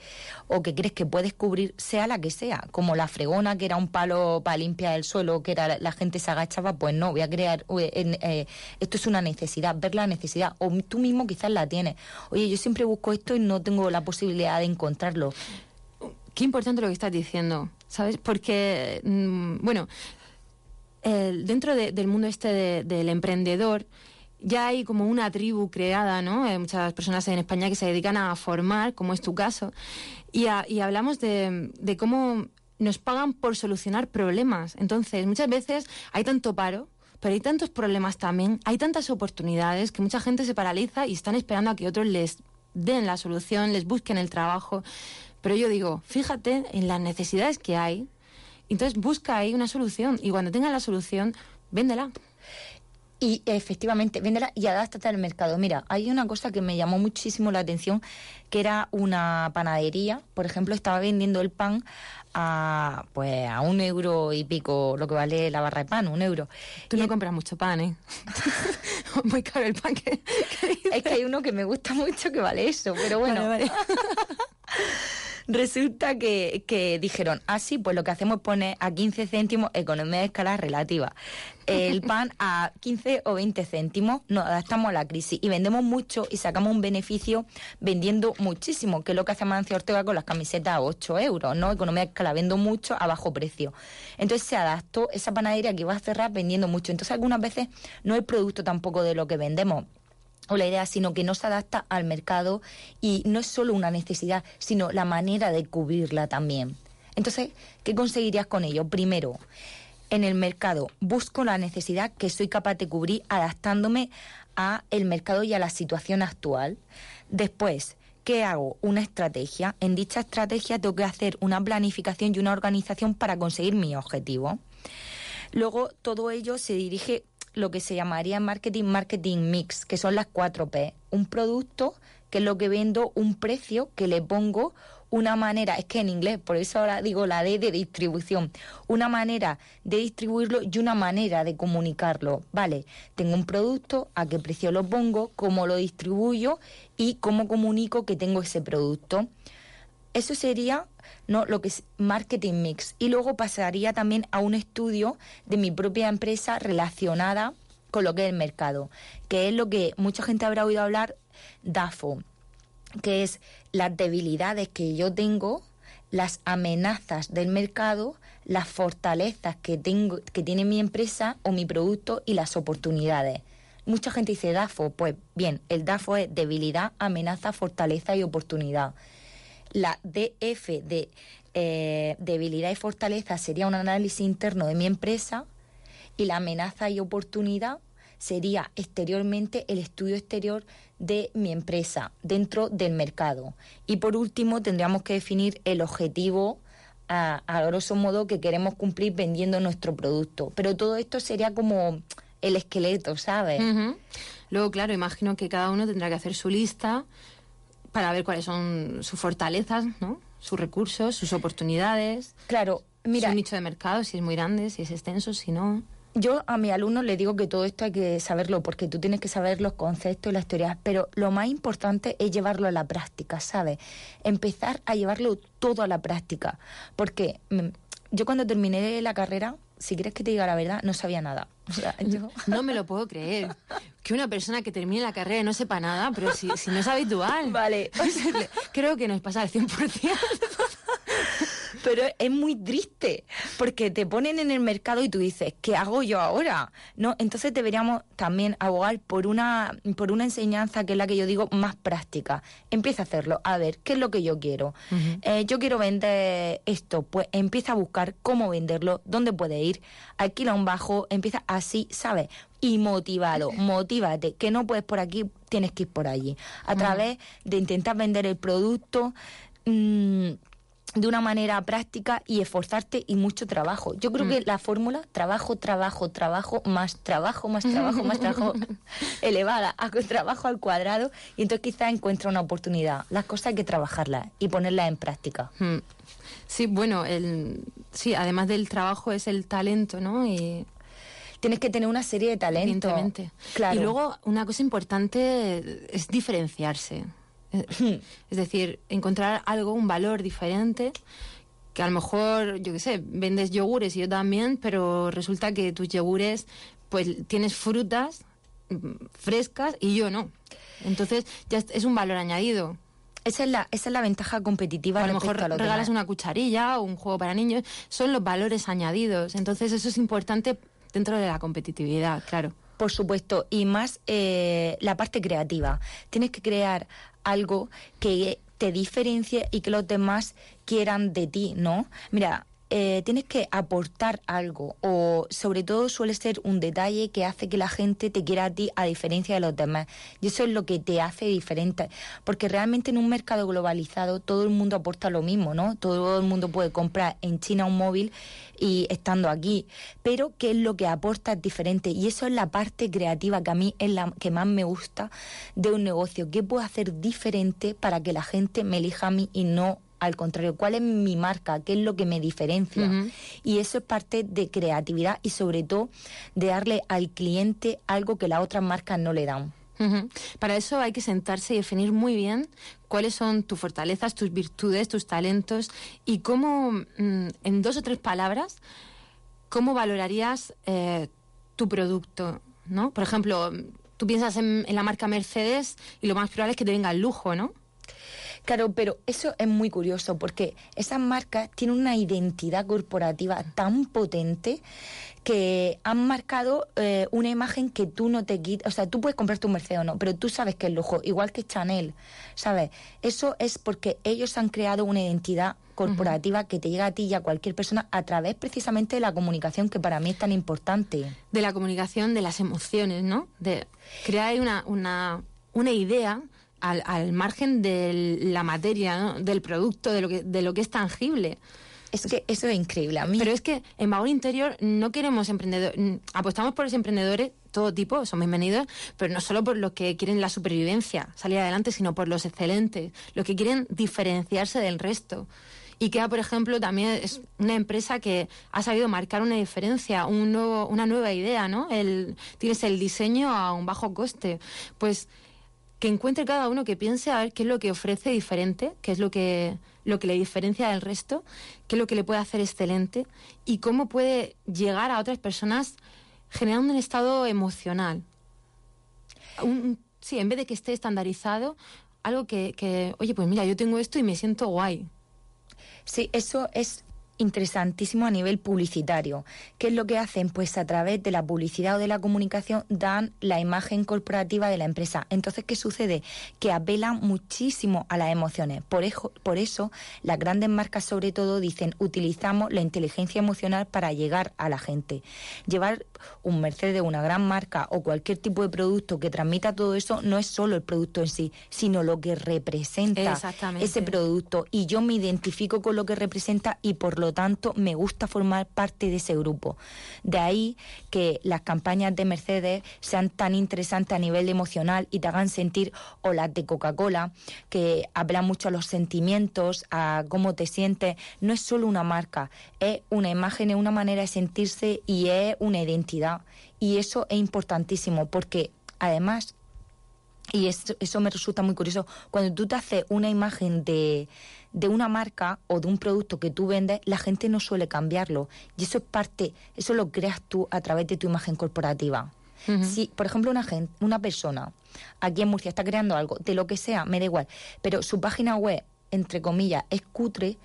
S3: o que crees que puedes cubrir, sea la que sea, como la fregona, que era un palo para limpiar el suelo, que era la gente se agachaba, pues no, voy a crear, eh, esto es una necesidad, ver la necesidad, o tú mismo quizás la tienes. Oye, yo siempre busco esto y no tengo la posibilidad de encontrarlo.
S1: Qué importante lo que estás diciendo, ¿sabes? Porque, mm, bueno, dentro del mundo este del emprendedor, ya hay como una tribu creada, ¿no? Hay muchas personas en España que se dedican a formar, como es tu caso, y, hablamos de, de cómo nos pagan por solucionar problemas. Entonces, muchas veces hay tanto paro, pero hay tantos problemas también, hay tantas oportunidades que mucha gente se paraliza y están esperando a que otros les den la solución, les busquen el trabajo. Pero yo digo, fíjate en las necesidades que hay, entonces busca ahí una solución y cuando tengas la solución, véndela.
S3: Y efectivamente, véndela y adáptate al mercado. Mira, hay una cosa que me llamó muchísimo la atención, que era una panadería, por ejemplo, estaba vendiendo el pan a pues a un euro y pico lo que vale la barra de pan, un euro.
S1: Tú no compras mucho pan, ¿eh? Muy caro el pan que,
S3: Es que hay uno que me gusta mucho que vale eso, pero bueno. Resulta que, que dijeron, ah, sí, pues lo que hacemos es poner a 15 céntimos economía de escala relativa. El pan a 15 o 20 céntimos, nos adaptamos a la crisis y vendemos mucho y sacamos un beneficio vendiendo muchísimo, que es lo que hace Mancio Ortega con las camisetas a 8 euros, ¿no? Economía de escala, vendo mucho a bajo precio. Entonces se adaptó esa panadería que iba a cerrar vendiendo mucho. Entonces algunas veces no es producto tampoco de lo que vendemos o la idea, sino que no se adapta al mercado y no es solo una necesidad, sino la manera de cubrirla también. Entonces, ¿qué conseguirías con ello? Primero, en el mercado busco la necesidad que soy capaz de cubrir adaptándome a el mercado y a la situación actual. Después, ¿qué hago? Una estrategia. En dicha estrategia tengo que hacer una planificación y una organización para conseguir mi objetivo. Luego, todo ello se dirige lo que se llamaría marketing marketing mix, que son las cuatro P. Un producto, que es lo que vendo, un precio que le pongo, una manera, es que en inglés, por eso ahora digo la D de distribución, una manera de distribuirlo y una manera de comunicarlo. Vale, tengo un producto, a qué precio lo pongo, cómo lo distribuyo y cómo comunico que tengo ese producto. Eso sería no lo que es marketing mix y luego pasaría también a un estudio de mi propia empresa relacionada con lo que es el mercado, que es lo que mucha gente habrá oído hablar DAFO, que es las debilidades que yo tengo, las amenazas del mercado, las fortalezas que tengo que tiene mi empresa o mi producto y las oportunidades. Mucha gente dice DAFO, pues bien, el DAFO es debilidad, amenaza, fortaleza y oportunidad. La DF de eh, debilidad y fortaleza sería un análisis interno de mi empresa y la amenaza y oportunidad sería exteriormente el estudio exterior de mi empresa dentro del mercado. Y por último, tendríamos que definir el objetivo a, grosso modo que queremos cumplir vendiendo nuestro producto. Pero todo esto sería como el esqueleto, ¿sabes?
S1: Luego, claro, imagino que cada uno tendrá que hacer su lista para ver cuáles son sus fortalezas, ¿no? Sus recursos, sus oportunidades.
S3: Claro, mira.
S1: Su nicho de mercado, si es muy grande, si es extenso, si no
S3: yo a mi alumnos le digo que todo esto hay que saberlo porque tú tienes que saber los conceptos y las teorías, pero lo más importante es llevarlo a la práctica, ¿sabes? Empezar a llevarlo todo a la práctica, porque mm, yo cuando terminé la carrera, si quieres que te diga la verdad, no sabía nada.
S1: No me lo puedo creer. Que una persona que termine la carrera no sepa nada, pero si, si no es habitual.
S3: Vale.
S1: Creo que nos pasa al 100%.
S3: pero es muy triste porque te ponen en el mercado y tú dices, ¿qué hago yo ahora? ¿No? Entonces deberíamos también abogar por una, por una enseñanza que es la que yo digo más práctica. Empieza a hacerlo. A ver, ¿qué es lo que yo quiero? Eh, yo quiero vender esto. Pues empieza a buscar cómo venderlo, dónde puede ir, alquila un bajo, empieza así, ¿sabes? Y motivado, motívate, que no puedes por aquí, tienes que ir por allí. A través de intentar vender el producto. Mmm, de una manera práctica y esforzarte y mucho trabajo. Yo creo que mm. la fórmula trabajo, trabajo, trabajo, más trabajo, más trabajo, más trabajo, elevada a trabajo al cuadrado y entonces quizás encuentra una oportunidad. Las cosas hay que trabajarlas y ponerlas en práctica. Mm.
S1: Sí, bueno, el, sí, además del trabajo es el talento, ¿no? Y
S3: tienes que tener una serie de talentos.
S1: Claro. Y luego una cosa importante es diferenciarse. Es decir, encontrar algo, un valor diferente que a lo mejor, yo qué sé, vendes yogures y yo también, pero resulta que tus yogures, pues tienes frutas mm, frescas y yo no. Entonces ya es un valor añadido.
S3: Esa es la, esa es la ventaja competitiva.
S1: A lo mejor regalas una cucharilla o un juego para niños, son los valores añadidos. Entonces eso es importante dentro de la competitividad, claro.
S3: Por supuesto, y más eh, la parte creativa. Tienes que crear algo que te diferencie y que los demás quieran de ti, ¿no? Mira, eh, tienes que aportar algo o sobre todo suele ser un detalle que hace que la gente te quiera a ti a diferencia de los demás. Y eso es lo que te hace diferente porque realmente en un mercado globalizado todo el mundo aporta lo mismo no todo el mundo puede comprar en China un móvil y estando aquí. Pero qué es lo que aporta es diferente y eso es la parte creativa que a mí es la que más me gusta de un negocio. Qué puedo hacer diferente para que la gente me elija a mí y no al contrario, cuál es mi marca, qué es lo que me diferencia. Y eso es parte de creatividad y sobre todo de darle al cliente algo que las otras marcas no le dan.
S1: Para eso hay que sentarse y definir muy bien cuáles son tus fortalezas, tus virtudes, tus talentos y cómo, mm, en dos o tres palabras, cómo valorarías eh, tu producto, ¿no? Por ejemplo, tú piensas en, en, la marca Mercedes y lo más probable es que te venga el lujo, ¿no?
S3: Claro, pero eso es muy curioso porque esas marcas tienen una identidad corporativa tan potente que han marcado eh, una imagen que tú no te quitas. O sea, tú puedes comprarte un Mercedes o no, pero tú sabes que es lujo, igual que Chanel, ¿sabes? Eso es porque ellos han creado una identidad corporativa que te llega a ti y a cualquier persona a través precisamente de la comunicación que para mí es tan importante.
S1: De la comunicación, de las emociones, ¿no? De crear una, una, una idea al, margen de la materia, del producto, de lo, que, de lo que es tangible.
S3: Es que eso es increíble a mí.
S1: Pero es que en Vagón Interior no queremos emprendedores, apostamos por los emprendedores todo tipo, son bienvenidos, pero no solo por los que quieren la supervivencia, salir adelante, sino por los excelentes, los que quieren diferenciarse del resto. IKEA, por ejemplo, también es una empresa que ha sabido marcar una diferencia, un nuevo, una nueva idea, ¿no? El, tienes el diseño a un bajo coste. Pues que encuentre cada uno que piense a ver qué es lo que ofrece diferente, qué es lo que, lo que le diferencia del resto, qué es lo que le puede hacer excelente y cómo puede llegar a otras personas generando un estado emocional. sí, en vez de que esté estandarizado, algo que, que, oye, pues mira, yo tengo esto y me siento guay.
S3: Sí, eso es interesantísimo a nivel publicitario. ¿Qué es lo que hacen? Pues a través de la publicidad o de la comunicación dan la imagen corporativa de la empresa. Entonces, ¿qué sucede? Que apelan muchísimo a las emociones. Por eso, por eso las grandes marcas sobre todo dicen utilizamos la inteligencia emocional para llegar a la gente. Llevar un Mercedes, una gran marca o cualquier tipo de producto que transmita todo eso no es solo el producto en sí, sino lo que representa ese producto. Y yo me identifico con lo que representa y por lo tanto me gusta formar parte de ese grupo. De ahí que las campañas de Mercedes sean tan interesantes a nivel emocional y te hagan sentir, o las de Coca-Cola, que hablan mucho a los sentimientos, a cómo te sientes. No es solo una marca, es una imagen, es una manera de sentirse y es una identidad y eso es importantísimo porque además, y eso, eso me resulta muy curioso, cuando tú te haces una imagen de, de una marca o de un producto que tú vendes, la gente no suele cambiarlo. Y eso es parte, eso lo creas tú a través de tu imagen corporativa. Si, por ejemplo, una, gente, una persona aquí en Murcia está creando algo, de lo que sea, me da igual, pero su página web entre comillas, es cutre,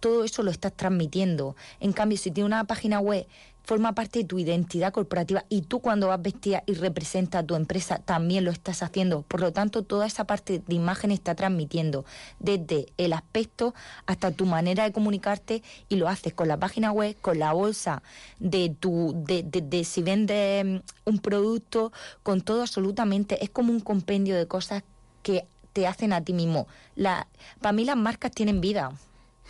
S3: todo eso lo estás transmitiendo. En cambio, si tiene una página web forma parte de tu identidad corporativa y tú cuando vas vestida y representas a tu empresa también lo estás haciendo. Por lo tanto, toda esa parte de imagen está transmitiendo desde el aspecto hasta tu manera de comunicarte y lo haces con la página web, con la bolsa de tu de, de, si vendes mm, un producto, con todo absolutamente. Es como un compendio de cosas que te hacen a ti mismo. La, para mí las marcas tienen vida.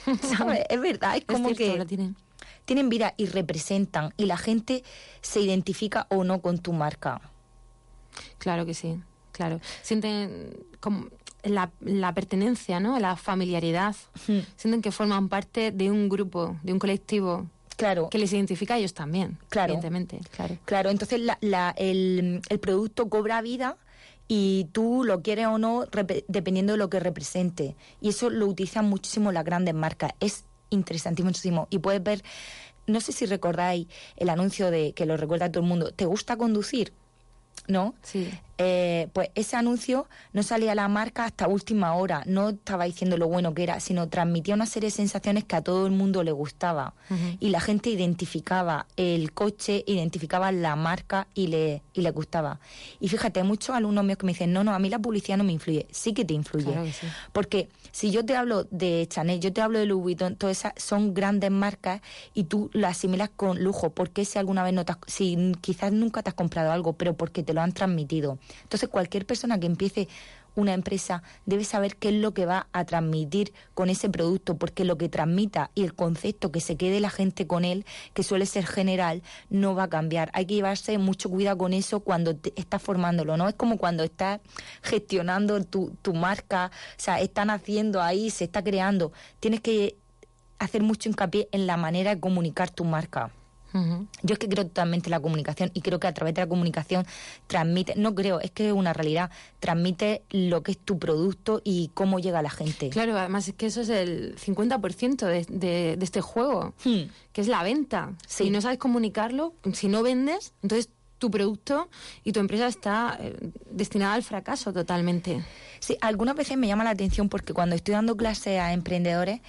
S3: ¿Sabes? Es verdad, es como que tienen tienen vida y representan y la gente se identifica o no con tu marca.
S1: Claro que sí, claro. Sienten como la, la pertenencia, ¿no? La familiaridad. Sienten que forman parte de un grupo, de un colectivo.
S3: Claro.
S1: Que les identifica a ellos también.
S3: Claro.
S1: Evidentemente, claro.
S3: Claro, entonces la, el, el producto cobra vida y tú lo quieres o no dependiendo de lo que represente. Y eso lo utilizan muchísimo las grandes marcas. Es interesantísimo. Y puedes ver, no sé si recordáis el anuncio de que lo recuerda todo el mundo, ¿te gusta conducir? ¿No?
S1: Sí.
S3: Eh, pues ese anuncio no salía a la marca hasta última hora, no estaba diciendo lo bueno que era, sino transmitía una serie de sensaciones que a todo el mundo le gustaba. Y la gente identificaba el coche, identificaba la marca y le, y le gustaba. Y fíjate, hay muchos alumnos míos que me dicen, no, no, a mí la publicidad no me influye. Sí que te influye. Porque si yo te hablo de Chanel, yo te hablo de Louis Vuitton, todas esas son grandes marcas y tú las asimilas con lujo. porque si alguna vez no te si quizás nunca te has comprado algo, pero porque te lo han transmitido? Entonces, cualquier persona que empiece una empresa debe saber qué es lo que va a transmitir con ese producto, porque lo que transmita y el concepto que se quede la gente con él, que suele ser general, no va a cambiar. Hay que llevarse mucho cuidado con eso cuando estás formándolo, ¿no? Es como cuando estás gestionando tu, tu marca, o sea, están haciendo ahí, se está creando. Tienes que hacer mucho hincapié en la manera de comunicar tu marca. Yo es que creo totalmente en la comunicación y creo que a través de la comunicación transmite, no creo, es que es una realidad, transmite lo que es tu producto y cómo llega a la gente.
S1: Claro, además es que eso es el 50% de, de, de, este juego, hmm. que es la venta. Si no sabes comunicarlo, si no vendes, entonces tu producto y tu empresa está eh, destinada al fracaso totalmente.
S3: Sí, algunas veces me llama la atención porque cuando estoy dando clase a emprendedores,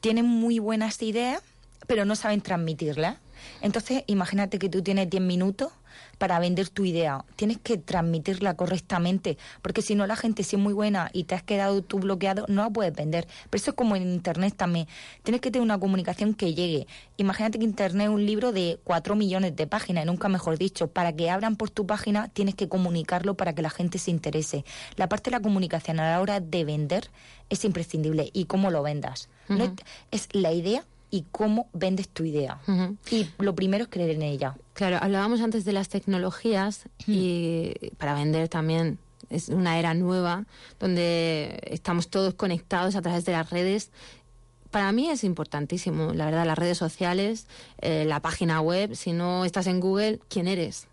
S3: tienen muy buenas ideas, pero no saben transmitirlas. Entonces, imagínate que tú tienes 10 minutos para vender tu idea. Tienes que transmitirla correctamente, porque si no la gente si es muy buena y te has quedado tú bloqueado, no la puedes vender. Pero eso es como en Internet también. Tienes que tener una comunicación que llegue. Imagínate que Internet es un libro de 4 millones de páginas, nunca mejor dicho. Para que abran por tu página tienes que comunicarlo para que la gente se interese. La parte de la comunicación a la hora de vender es imprescindible. ¿Y cómo lo vendas? es la idea y cómo vendes tu idea. Y lo primero es creer en ella.
S1: Claro, hablábamos antes de las tecnologías y para vender también es una era nueva donde estamos todos conectados a través de las redes. Para mí es importantísimo, la verdad, las redes sociales, eh, la página web. Si no estás en Google, ¿quién eres?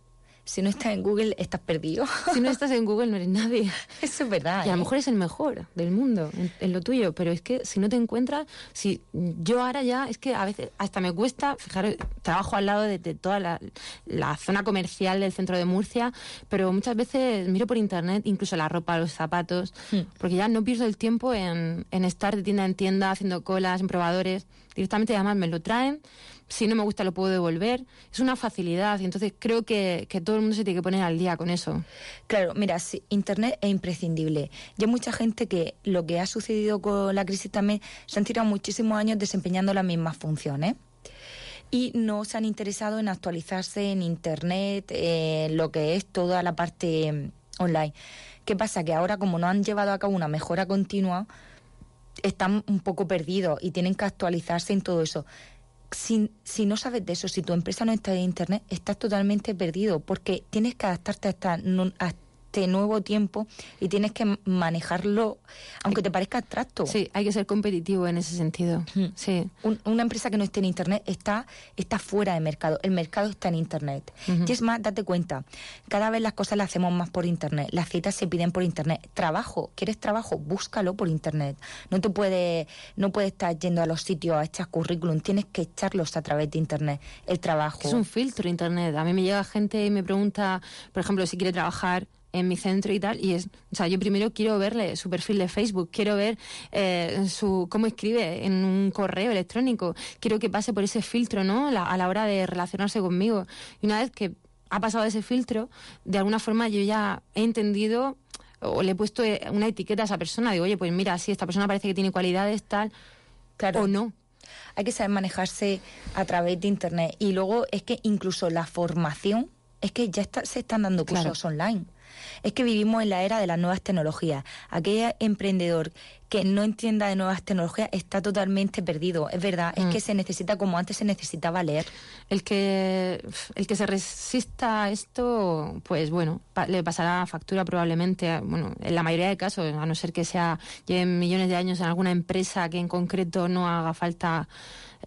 S3: Si no estás en Google, estás perdido.
S1: Si no estás en Google, no eres nadie.
S3: Eso es verdad.
S1: Y a lo ¿eh? mejor es el mejor del mundo en, lo tuyo, pero es que si no te encuentras, si yo ahora ya, es que a veces hasta me cuesta, fijaros, trabajo al lado de, toda la, zona comercial del centro de Murcia, pero muchas veces miro por internet incluso la ropa, los zapatos, hmm. porque ya no pierdo el tiempo en, en estar de tienda en tienda haciendo colas, en probadores. Directamente además me lo traen si no me gusta lo puedo devolver. Es una facilidad y entonces creo que, todo el mundo se tiene que poner al día con eso.
S3: Claro, mira, Internet es imprescindible. Y hay mucha gente que lo que ha sucedido con la crisis también se han tirado muchísimos años desempeñando las mismas funciones y no se han interesado en actualizarse en Internet, en lo que es toda la parte mm, online. ¿Qué pasa? Que ahora como no han llevado a cabo una mejora continua, están un poco perdidos y tienen que actualizarse en todo eso si, si no sabes de eso, si tu empresa no está en Internet, estás totalmente perdido porque tienes que adaptarte a esta, este nuevo tiempo y tienes que manejarlo, aunque te parezca abstracto.
S1: Sí, hay que ser competitivo en ese sentido. Sí.
S3: una empresa que no esté en Internet está, está fuera de mercado. El mercado está en Internet. Y es más, date cuenta, cada vez las cosas las hacemos más por Internet. Las citas se piden por Internet. Trabajo, ¿quieres trabajo? Búscalo por Internet. No te puede, no puedes estar yendo a los sitios a echar currículum. Tienes que echarlos a través de Internet. El trabajo.
S1: Es un filtro Internet. A mí me llega gente y me pregunta, por ejemplo, si quiere trabajar en mi centro y tal, y es, o sea, yo primero quiero verle su perfil de Facebook, quiero ver eh, su cómo escribe en un correo electrónico, quiero que pase por ese filtro, ¿no? a la hora de relacionarse conmigo. Y una vez que ha pasado ese filtro, de alguna forma yo ya he entendido o le he puesto eh, una etiqueta a esa persona, digo, oye, pues mira, si esta persona parece que tiene cualidades, tal, claro. o no
S3: hay que saber manejarse a través de internet y luego es que incluso la formación es que ya se están dando cursos online es que vivimos en la era de las nuevas tecnologías. Aquel emprendedor que no entienda de nuevas tecnologías está totalmente perdido. Es verdad, es que mm. se necesita como antes se necesitaba leer.
S1: El que, el que se resista a esto, pues bueno, le pasará factura probablemente, bueno, en la mayoría de casos, a no ser que sea lleven millones de años en alguna empresa que en concreto no haga falta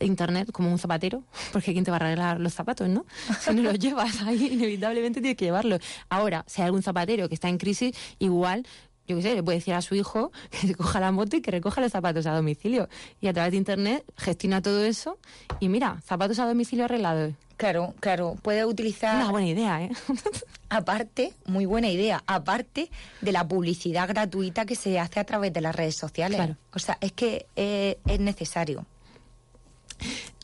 S1: internet como un zapatero, porque ¿quién te va a arreglar los zapatos, no? Si no los llevas ahí, inevitablemente tienes que llevarlos. Ahora, si hay algún zapatero que está en crisis, igual yo qué sé, le puede decir a su hijo que se coja la moto y que recoja los zapatos a domicilio. Y a través de internet gestiona todo eso y mira, zapatos a domicilio arreglados.
S3: Claro, claro, puede utilizar...
S1: Una buena idea, ¿eh?
S3: aparte, muy buena idea, aparte de la publicidad gratuita que se hace a través de las redes sociales. Claro. O sea, es que eh, es necesario.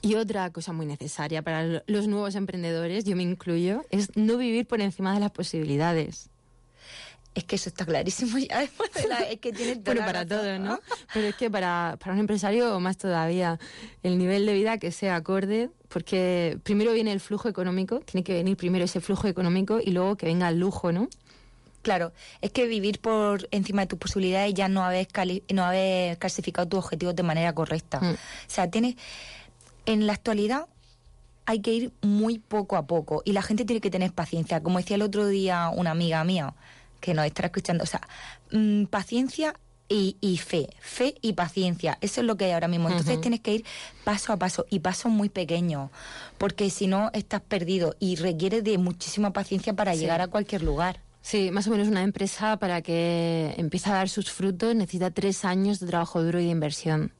S1: Y otra cosa muy necesaria para los nuevos emprendedores, yo me incluyo, es no vivir por encima de las posibilidades.
S3: Es que eso está clarísimo ya después de la, es que tiene
S1: Bueno, para todo, ¿no? Pero es que para, para un empresario más todavía, el nivel de vida que sea acorde, porque primero viene el flujo económico, tiene que venir primero ese flujo económico y luego que venga el lujo, ¿no?
S3: Claro, es que vivir por encima de tus posibilidades ya no haber, no haber clasificado tus objetivos de manera correcta. Mm. O sea, tienes en la actualidad hay que ir muy poco a poco y la gente tiene que tener paciencia. Como decía el otro día una amiga mía que nos está escuchando, o sea, mm, paciencia y, fe, fe y paciencia, eso es lo que hay ahora mismo. Entonces tienes que ir paso a paso y paso muy pequeños, porque si no estás perdido y requiere de muchísima paciencia para llegar a cualquier lugar.
S1: Sí, más o menos una empresa para que empiece a dar sus frutos necesita tres años de trabajo duro y de inversión.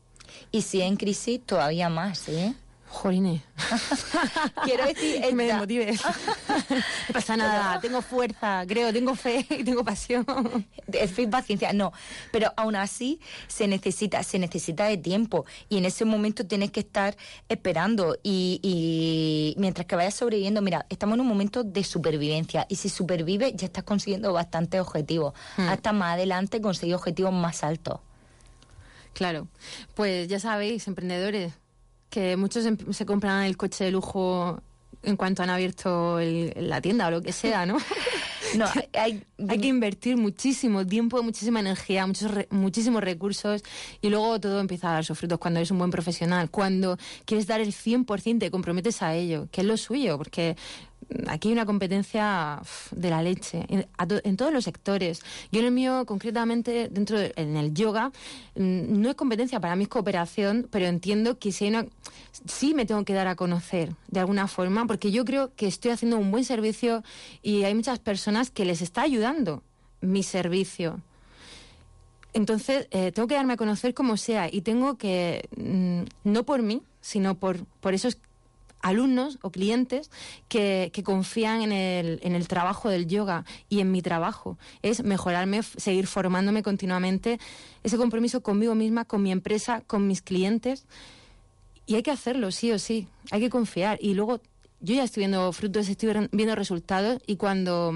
S3: Y si en crisis, todavía más, ¿eh?
S1: Jolines.
S3: Quiero decir...
S1: Que me desmotive. no pasa nada, tengo fuerza, creo, tengo fe y tengo pasión.
S3: Fe y paciencia, no. Pero aún así se necesita, se necesita de tiempo. Y en ese momento tienes que estar esperando. Y, mientras que vayas sobreviviendo, mira, estamos en un momento de supervivencia. Y si supervives, ya estás consiguiendo bastantes objetivos. Hmm. Hasta más adelante conseguir objetivos más altos.
S1: Claro, pues ya sabéis, emprendedores, que muchos em, se compran el coche de lujo en cuanto han abierto la tienda o lo que sea, ¿no?
S3: No, hay,
S1: hay que invertir muchísimo tiempo, muchísima energía, muchos muchísimos recursos y luego todo empieza a dar sus frutos cuando eres un buen profesional, cuando quieres dar el 100% te comprometes a ello, que es lo suyo, porque aquí hay una competencia de la leche en, todos los sectores. Yo en el mío, concretamente, dentro de, en el yoga, mm, no es competencia, para mí es cooperación, pero entiendo que si hay una, sí me tengo que dar a conocer de alguna forma, porque yo creo que estoy haciendo un buen servicio y hay muchas personas que les está ayudando mi servicio. Entonces, eh, tengo que darme a conocer como sea y tengo que, mm, no por mí, sino por, por esos alumnos o clientes que, confían en el, en el, trabajo del yoga y en mi trabajo. Es mejorarme, seguir formándome continuamente, ese compromiso conmigo misma, con mi empresa, con mis clientes. Y hay que hacerlo, sí o sí. Hay que confiar. Y luego yo ya estoy viendo frutos, estoy viendo resultados y cuando,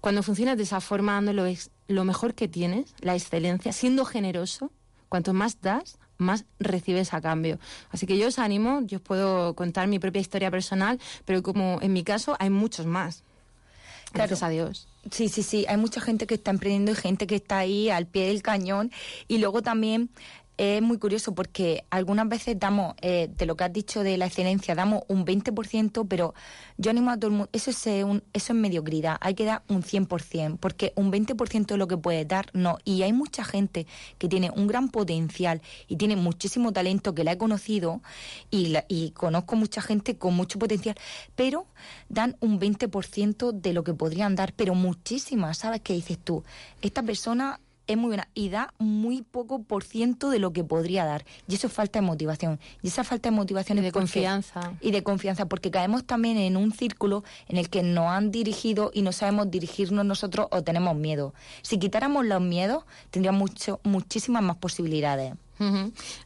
S1: cuando funcionas de esa forma, dando lo, lo mejor que tienes, la excelencia, siendo generoso, cuanto más das, más recibes a cambio. Así que yo os animo, yo os puedo contar mi propia historia personal, pero como en mi caso hay muchos más. Gracias a Dios.
S3: Sí, sí, sí. Hay mucha gente que está emprendiendo y gente que está ahí al pie del cañón. Y luego también es muy curioso porque algunas veces damos, eh, de lo que has dicho de la excelencia, damos un 20%, pero yo animo a todo el mundo, eso es, un, eso es mediocridad, hay que dar un 100%, porque un 20% de lo que puedes dar, no. Y hay mucha gente que tiene un gran potencial y tiene muchísimo talento que la he conocido y, y conozco mucha gente con mucho potencial, pero dan un 20% de lo que podrían dar, pero muchísimas, ¿sabes qué dices tú? Esta persona es muy buena y da muy poco por ciento de lo que podría dar. Y eso es falta de motivación. Y esa falta de motivación
S1: y
S3: de
S1: confianza.
S3: Y de confianza, porque caemos también en un círculo en el que nos han dirigido y no sabemos dirigirnos nosotros o tenemos miedo. Si quitáramos los miedos, tendríamos mucho, muchísimas más posibilidades.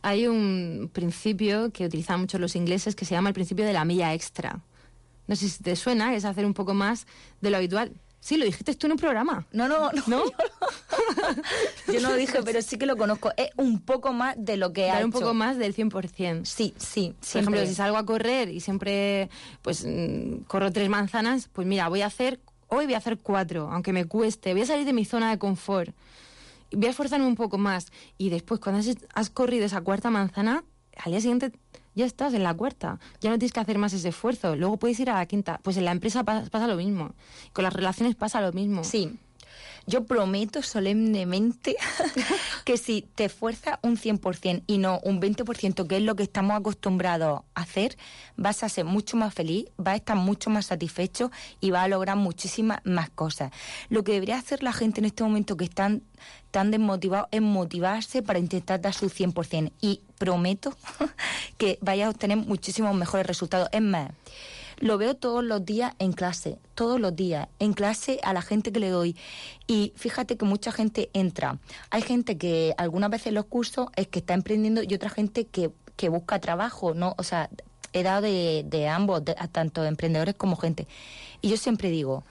S1: Hay un principio que utilizan mucho los ingleses que se llama el principio de la milla extra. No sé si te suena, es hacer un poco más de lo habitual. Sí, lo dijiste tú en un programa.
S3: No, no, no. ¿No? Yo, no, lo dije, pero sí que lo conozco. Es un poco más de lo que
S1: Dar
S3: ha
S1: un poco más del 100%.
S3: Sí, sí.
S1: Por ejemplo, si salgo a correr y siempre pues mm, corro tres manzanas, pues mira, voy a hacer, hoy voy a hacer cuatro, aunque me cueste. Voy a salir de mi zona de confort. Voy a esforzarme un poco más. Y después, cuando has, has corrido esa cuarta manzana, al día siguiente ya estás en la cuarta, ya no tienes que hacer más ese esfuerzo, luego puedes ir a la quinta. Pues en la empresa pasa, lo mismo, con las relaciones pasa lo mismo.
S3: Sí, yo prometo solemnemente que si te esfuerzas un 100% y no un 20%, que es lo que estamos acostumbrados a hacer, vas a ser mucho más feliz, vas a estar mucho más satisfecho y vas a lograr muchísimas más cosas. Lo que debería hacer la gente en este momento que están tan desmotivados es motivarse para intentar dar su 100%. Y prometo que vayas a obtener muchísimos mejores resultados. Es más, lo veo todos los días en clase, todos los días, en clase a la gente que le doy. Y fíjate que mucha gente entra. Hay gente que algunas veces los cursos es que está emprendiendo y otra gente que, que busca trabajo, ¿no? O sea, he dado de, de ambos, tanto emprendedores como gente. Y yo siempre digo,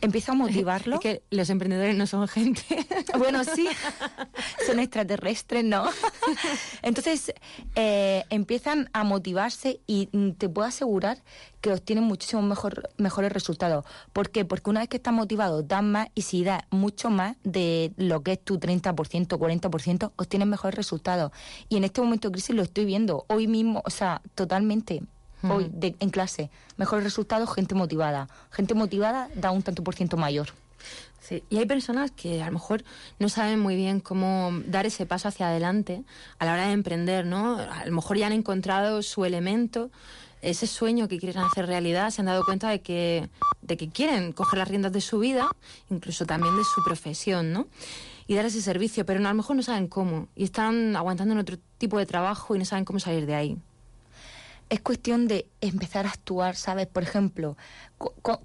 S3: empiezo a motivarlo.
S1: Es que los emprendedores no son gente.
S3: Bueno, sí, son extraterrestres, ¿no? Entonces, eh, empiezan a motivarse y te puedo asegurar que obtienen muchísimos mejor, mejores resultados. ¿Por qué? Porque una vez que estás motivado, das más y si das mucho más de lo que es tu 30%, 40%, obtienes mejores resultados. Y en este momento de crisis lo estoy viendo hoy mismo, o sea, totalmente hoy en clase. Mejores resultados, gente motivada. Gente motivada da un tanto por ciento mayor.
S1: Sí, y hay personas que a lo mejor no saben muy bien cómo dar ese paso hacia adelante a la hora de emprender, ¿no? A lo mejor ya han encontrado su elemento, ese sueño que quieren hacer realidad, se han dado cuenta de que, de que quieren coger las riendas de su vida, incluso también de su profesión, ¿no? Y dar ese servicio, pero no, a lo mejor no saben cómo y están aguantando en otro tipo de trabajo y no saben cómo salir de ahí
S3: es cuestión de empezar a actuar, ¿sabes? Por ejemplo,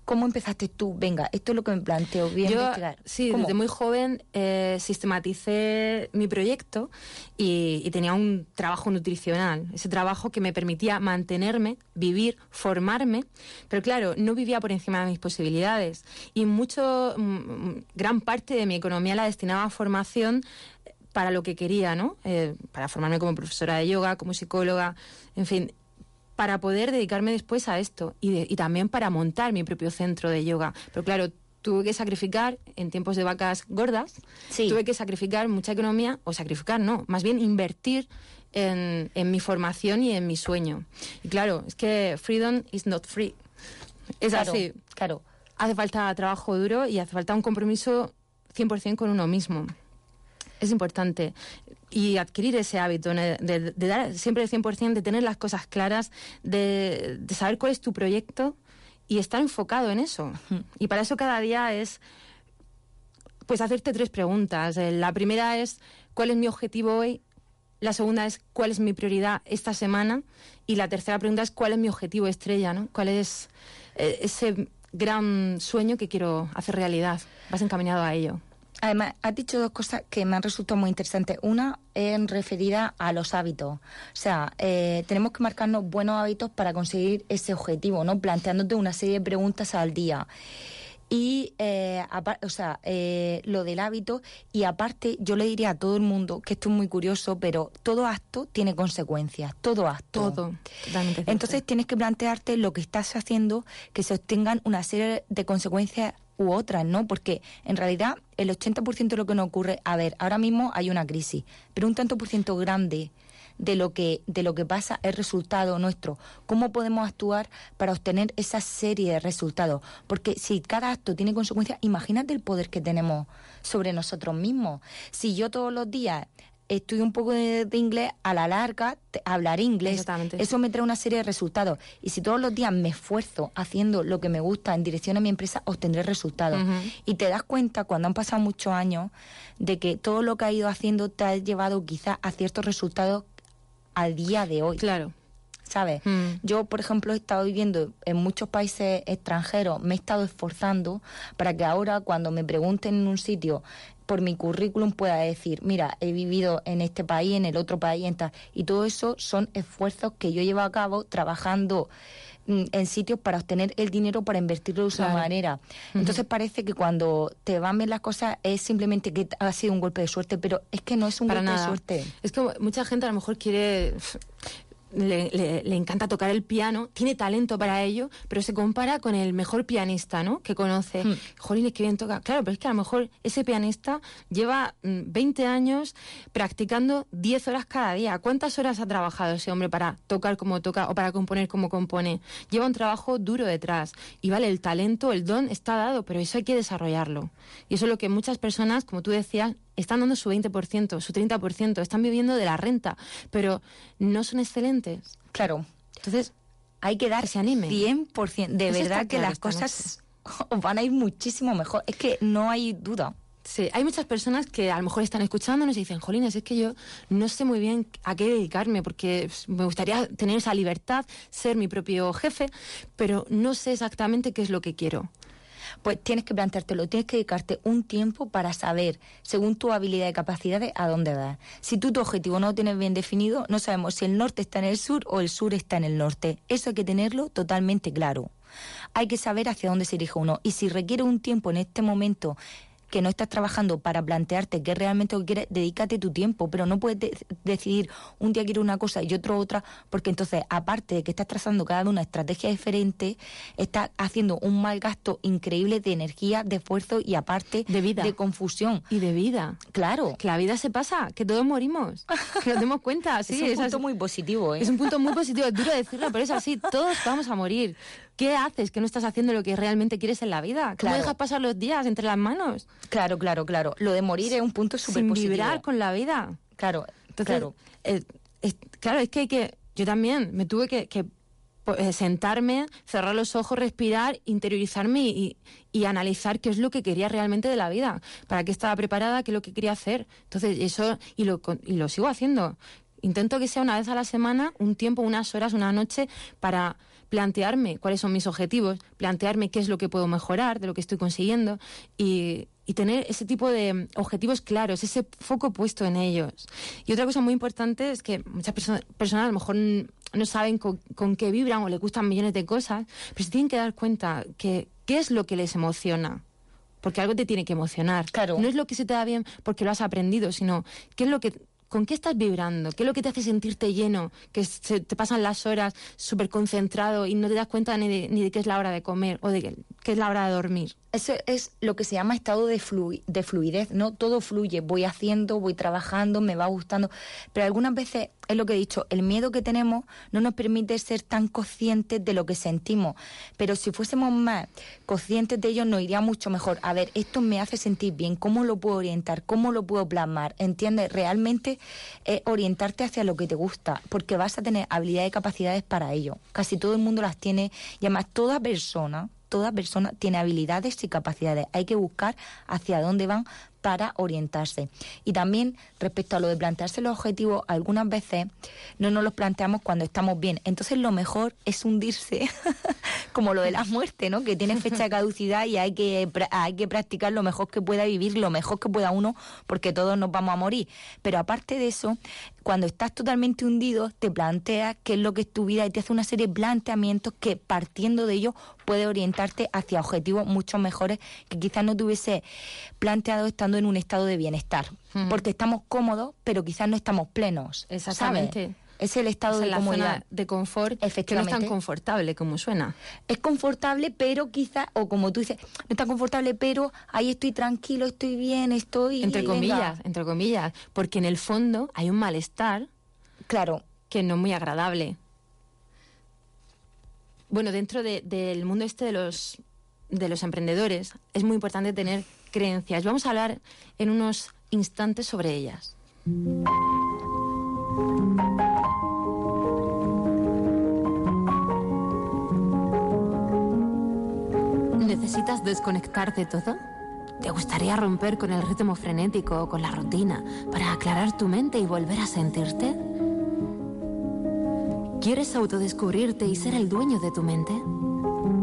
S3: ¿cómo empezaste tú? Venga, esto es lo que me planteo, a
S1: Yo,
S3: investigar.
S1: Sí, desde muy joven eh, sistematicé mi proyecto y, tenía un trabajo nutricional, ese trabajo que me permitía mantenerme, vivir, formarme, pero claro, no vivía por encima de mis posibilidades y mucho, gran parte de mi economía la destinaba a formación para lo que quería, ¿no? Eh, para formarme como profesora de yoga, como psicóloga, en fin, para poder dedicarme después a esto y, también para montar mi propio centro de yoga. Pero claro, tuve que sacrificar en tiempos de vacas gordas, tuve que sacrificar mucha economía, o sacrificar, no, más bien invertir en, mi formación y en mi sueño. Y claro, es que freedom is not free. Es así.
S3: Claro.
S1: Hace falta trabajo duro y hace falta un compromiso 100% con uno mismo. Es importante. Y adquirir ese hábito de, dar siempre el 100%, de tener las cosas claras, de, de saber cuál es tu proyecto y estar enfocado en eso. Y para eso cada día es pues hacerte tres preguntas. Eh, la primera es ¿cuál es mi objetivo hoy? La segunda es ¿cuál es mi prioridad esta semana? Y la tercera pregunta es ¿cuál es mi objetivo estrella? ¿no? ¿Cuál es eh, ese gran sueño que quiero hacer realidad? Vas encaminado a ello.
S3: Además, has dicho dos cosas que me han resultado muy interesantes. Una en referida a los hábitos. O sea, eh, tenemos que marcarnos buenos hábitos para conseguir ese objetivo, ¿no? Planteándote una serie de preguntas al día. Y, eh, o sea, eh, lo del hábito. Y aparte, yo le diría a todo el mundo que esto es muy curioso, pero todo acto tiene consecuencias. Todo acto.
S1: Todo.
S3: Entonces, tienes que plantearte lo que estás haciendo, que se obtengan una serie de consecuencias u otras, ¿no? Porque en realidad el 80% de lo que nos ocurre, a ver, ahora mismo hay una crisis, pero un tanto por ciento grande de lo que de lo que pasa es resultado nuestro. ¿Cómo podemos actuar para obtener esa serie de resultados? Porque si cada acto tiene consecuencias, imagínate el poder que tenemos sobre nosotros mismos. Si yo todos los días estudio un poco de, inglés, a la larga hablar inglés. Eso me trae una serie de resultados. Y si todos los días me esfuerzo haciendo lo que me gusta en dirección a mi empresa, obtendré resultados. Y te das cuenta cuando han pasado muchos años de que todo lo que has ido haciendo te ha llevado quizás a ciertos resultados al día de hoy.
S1: Claro.
S3: ¿Sabes? Mm. Yo, por ejemplo, he estado viviendo en muchos países extranjeros, me he estado esforzando para que ahora cuando me pregunten en un sitio por mi currículum pueda decir, mira, he vivido en este país, en el otro país, en tal. Y todo eso son esfuerzos que yo llevo a cabo trabajando mm, en sitios para obtener el dinero para invertirlo de esa manera. Entonces parece que cuando te van bien las cosas es simplemente que ha sido un golpe de suerte, pero es que no es un golpe de suerte.
S1: Es que mucha gente a lo mejor quiere le, encanta tocar el piano, tiene talento para ello, pero se compara con el mejor pianista, ¿no? Que conoce. Hmm. Jolín, es que bien toca. Claro, pero es que a lo mejor ese pianista lleva 20 mm, años practicando 10 horas cada día. ¿Cuántas horas ha trabajado ese hombre para tocar como toca o para componer como compone? Lleva un trabajo duro detrás. Y vale, el talento, el don está dado, pero eso hay que desarrollarlo. Y eso es lo que muchas personas, como tú decías, están dando su 20%, su 30%, están viviendo de la renta, pero no son excelentes.
S3: Claro.
S1: Entonces,
S3: hay que dar
S1: ese anime.
S3: 100%. De verdad que las cosas van a ir muchísimo mejor. Es que no hay duda.
S1: Sí, hay muchas personas que a lo mejor están escuchándonos y dicen, Jolines, es que yo no sé muy bien a qué dedicarme porque me gustaría tener esa libertad, ser mi propio jefe, pero no sé exactamente qué es lo que quiero
S3: pues tienes que planteártelo, tienes que dedicarte un tiempo para saber, según tu habilidad y capacidades, a dónde vas. Si tú tu objetivo no lo tienes bien definido, no sabemos si el norte está en el sur o el sur está en el norte. Eso hay que tenerlo totalmente claro. Hay que saber hacia dónde se dirige uno. Y si requiere un tiempo en este momento que no estás trabajando para plantearte qué realmente quieres, dedícate tu tiempo, pero no puedes decidir un día quiero una cosa y otro otra, porque entonces, aparte de que estás trazando cada una estrategia diferente, estás haciendo un mal gasto increíble de energía, de esfuerzo y aparte
S1: de vida.
S3: De confusión.
S1: Y de vida.
S3: Claro.
S1: Que la vida se pasa, que todos morimos. Que nos demos cuenta. Sí,
S3: es un punto muy positivo, ¿eh?
S1: Es un punto muy positivo, es duro decirlo, pero es así, todos vamos a morir. ¿Qué haces que no estás haciendo lo que realmente quieres en la vida? ¿Cómo dejas pasar los días entre las manos?
S3: Claro, claro, claro. Lo de morir es un punto súper positivo.
S1: vibrar con la vida.
S3: Claro, claro.
S1: Eh, es, claro, es que hay que... Yo también me tuve que, eh, sentarme, cerrar los ojos, respirar, interiorizarme y, y, analizar qué es lo que quería realmente de la vida, para qué estaba preparada, qué es lo que quería hacer. Entonces, eso, y lo, y lo sigo haciendo. Intento que sea una vez a la semana, un tiempo, unas horas, una noche, para plantearme cuáles son mis objetivos, plantearme qué es lo que puedo mejorar de lo que estoy consiguiendo y, tener ese tipo de objetivos claros, ese foco puesto en ellos. Y otra cosa muy importante es que muchas personas a lo mejor no saben con, qué vibran o les gustan millones de cosas, pero se tienen que dar cuenta que qué es lo que les emociona. Porque algo te tiene que emocionar.
S3: Claro.
S1: No es lo que se te da bien porque lo has aprendido, sino qué es lo que ¿con qué estás vibrando? ¿Qué es lo que te hace sentirte lleno? Que se te pasan las horas súper concentrado y no te das cuenta ni de, ni de qué es la hora de comer o de qué, es la hora de dormir.
S3: Eso es lo que se llama estado de, de fluidez, ¿no? Todo fluye, voy haciendo, voy trabajando, me va gustando, pero algunas veces es lo que he dicho, el miedo que tenemos no nos permite ser tan conscientes de lo que sentimos, pero si fuésemos más conscientes de ello nos iría mucho mejor. A ver, esto me hace sentir bien, ¿cómo lo puedo orientar? ¿Cómo lo puedo plasmar? ¿Entiendes? Realmente orientarte hacia lo que te gusta, porque vas a tener habilidades y capacidades para ello. Casi todo el mundo las tiene y además toda persona toda persona tiene habilidades y capacidades. Hay que buscar hacia dónde van para orientarse. Y también respecto a lo de plantearse los objetivos, algunas veces no nos los planteamos cuando estamos bien. Entonces lo mejor es hundirse, como lo de la muerte, ¿no? Que tiene fecha de caducidad y hay que, hay que practicar lo mejor que pueda vivir, lo mejor que pueda uno, porque todos nos vamos a morir. Pero aparte de eso, cuando estás totalmente hundido, te planteas qué es lo que es tu vida y te hace una serie de planteamientos que partiendo de ello puede orientarte hacia objetivos mucho mejores que quizás no te hubiese planteado estando en un estado de bienestar. Porque estamos cómodos, pero quizás no estamos plenos. Exactamente. Es el estado de comodidad.
S1: de confort que no es tan confortable como suena.
S3: Es confortable, pero quizás, o como tú dices, no es tan confortable, pero ahí estoy tranquilo, estoy bien, estoy...
S1: Entre comillas, entre comillas, porque en el fondo hay un malestar.
S3: Claro.
S1: Que no es muy agradable. Bueno, dentro del mundo este de los, de los emprendedores es muy importante tener creencias. Vamos a hablar en unos instantes sobre ellas. ¿Necesitas desconectar de todo? ¿Te gustaría romper con el ritmo frenético o con la rutina para aclarar tu mente y volver a sentirte? ¿Quieres autodescubrirte y ser el dueño de tu mente?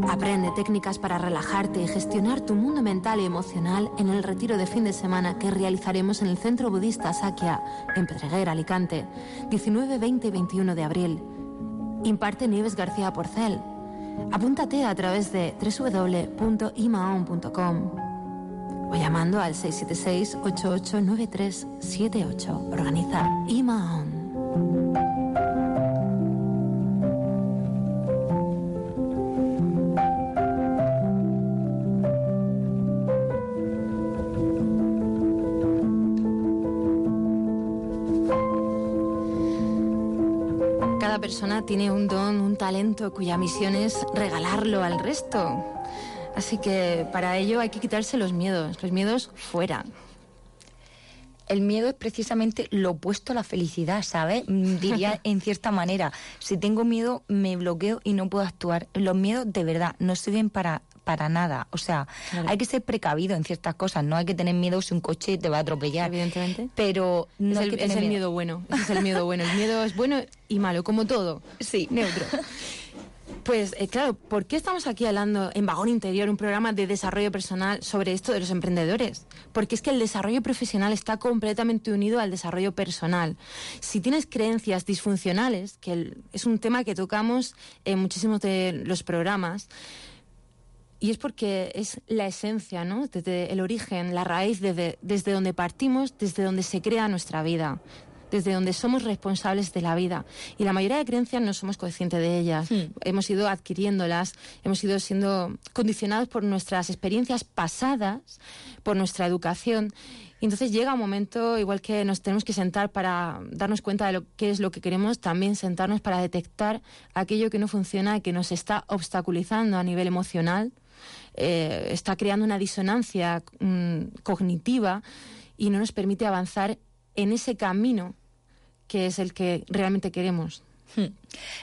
S1: Aprende técnicas para relajarte y gestionar tu mundo mental y emocional en el retiro de fin de semana que realizaremos en el Centro Budista Sakya, en Pedreguer, Alicante, 19, 20 y 21 de abril. Imparte Nieves García Porcel Apúntate a través de www.imaon.com o llamando al 676-889378. Organiza Imaon. Persona tiene un don, un talento cuya misión es regalarlo al resto. Así que para ello hay que quitarse los miedos, los miedos fuera.
S3: El miedo es precisamente lo opuesto a la felicidad, ¿sabes? Mm, diría en cierta manera, si tengo miedo me bloqueo y no puedo actuar. Los miedos de verdad no sirven para para nada. O sea, hay que ser precavido en ciertas cosas. No hay que tener miedo si un coche te va a atropellar.
S1: Evidentemente.
S3: Pero
S1: no es el, el miedo. bueno. es el miedo bueno. El miedo es bueno y malo, como todo.
S3: Sí. Neutro.
S1: Pues eh, claro, ¿por qué estamos aquí hablando en Vagón Interior, un programa de desarrollo personal sobre esto de los emprendedores? Porque es que el desarrollo profesional está completamente unido al desarrollo personal. Si tienes creencias disfuncionales, que es un tema que tocamos en muchísimos de los programas, y es porque es la esencia, ¿no? Desde el origen, la raíz, desde, desde donde partimos, desde donde se crea nuestra vida, desde donde somos responsables de la vida. Y la mayoría de creencias no somos conscientes de ellas. Hmm. Hemos ido adquiriéndolas, hemos ido siendo condicionados por nuestras experiencias pasadas, por nuestra educación. Y entonces llega un momento, igual que nos tenemos que sentar para darnos cuenta de lo que es lo que queremos, también sentarnos para detectar aquello que no funciona, que nos está obstaculizando a nivel emocional eh, está creando una disonancia mm, cognitiva y no nos permite avanzar en ese camino que es el que realmente queremos.
S3: Hmm.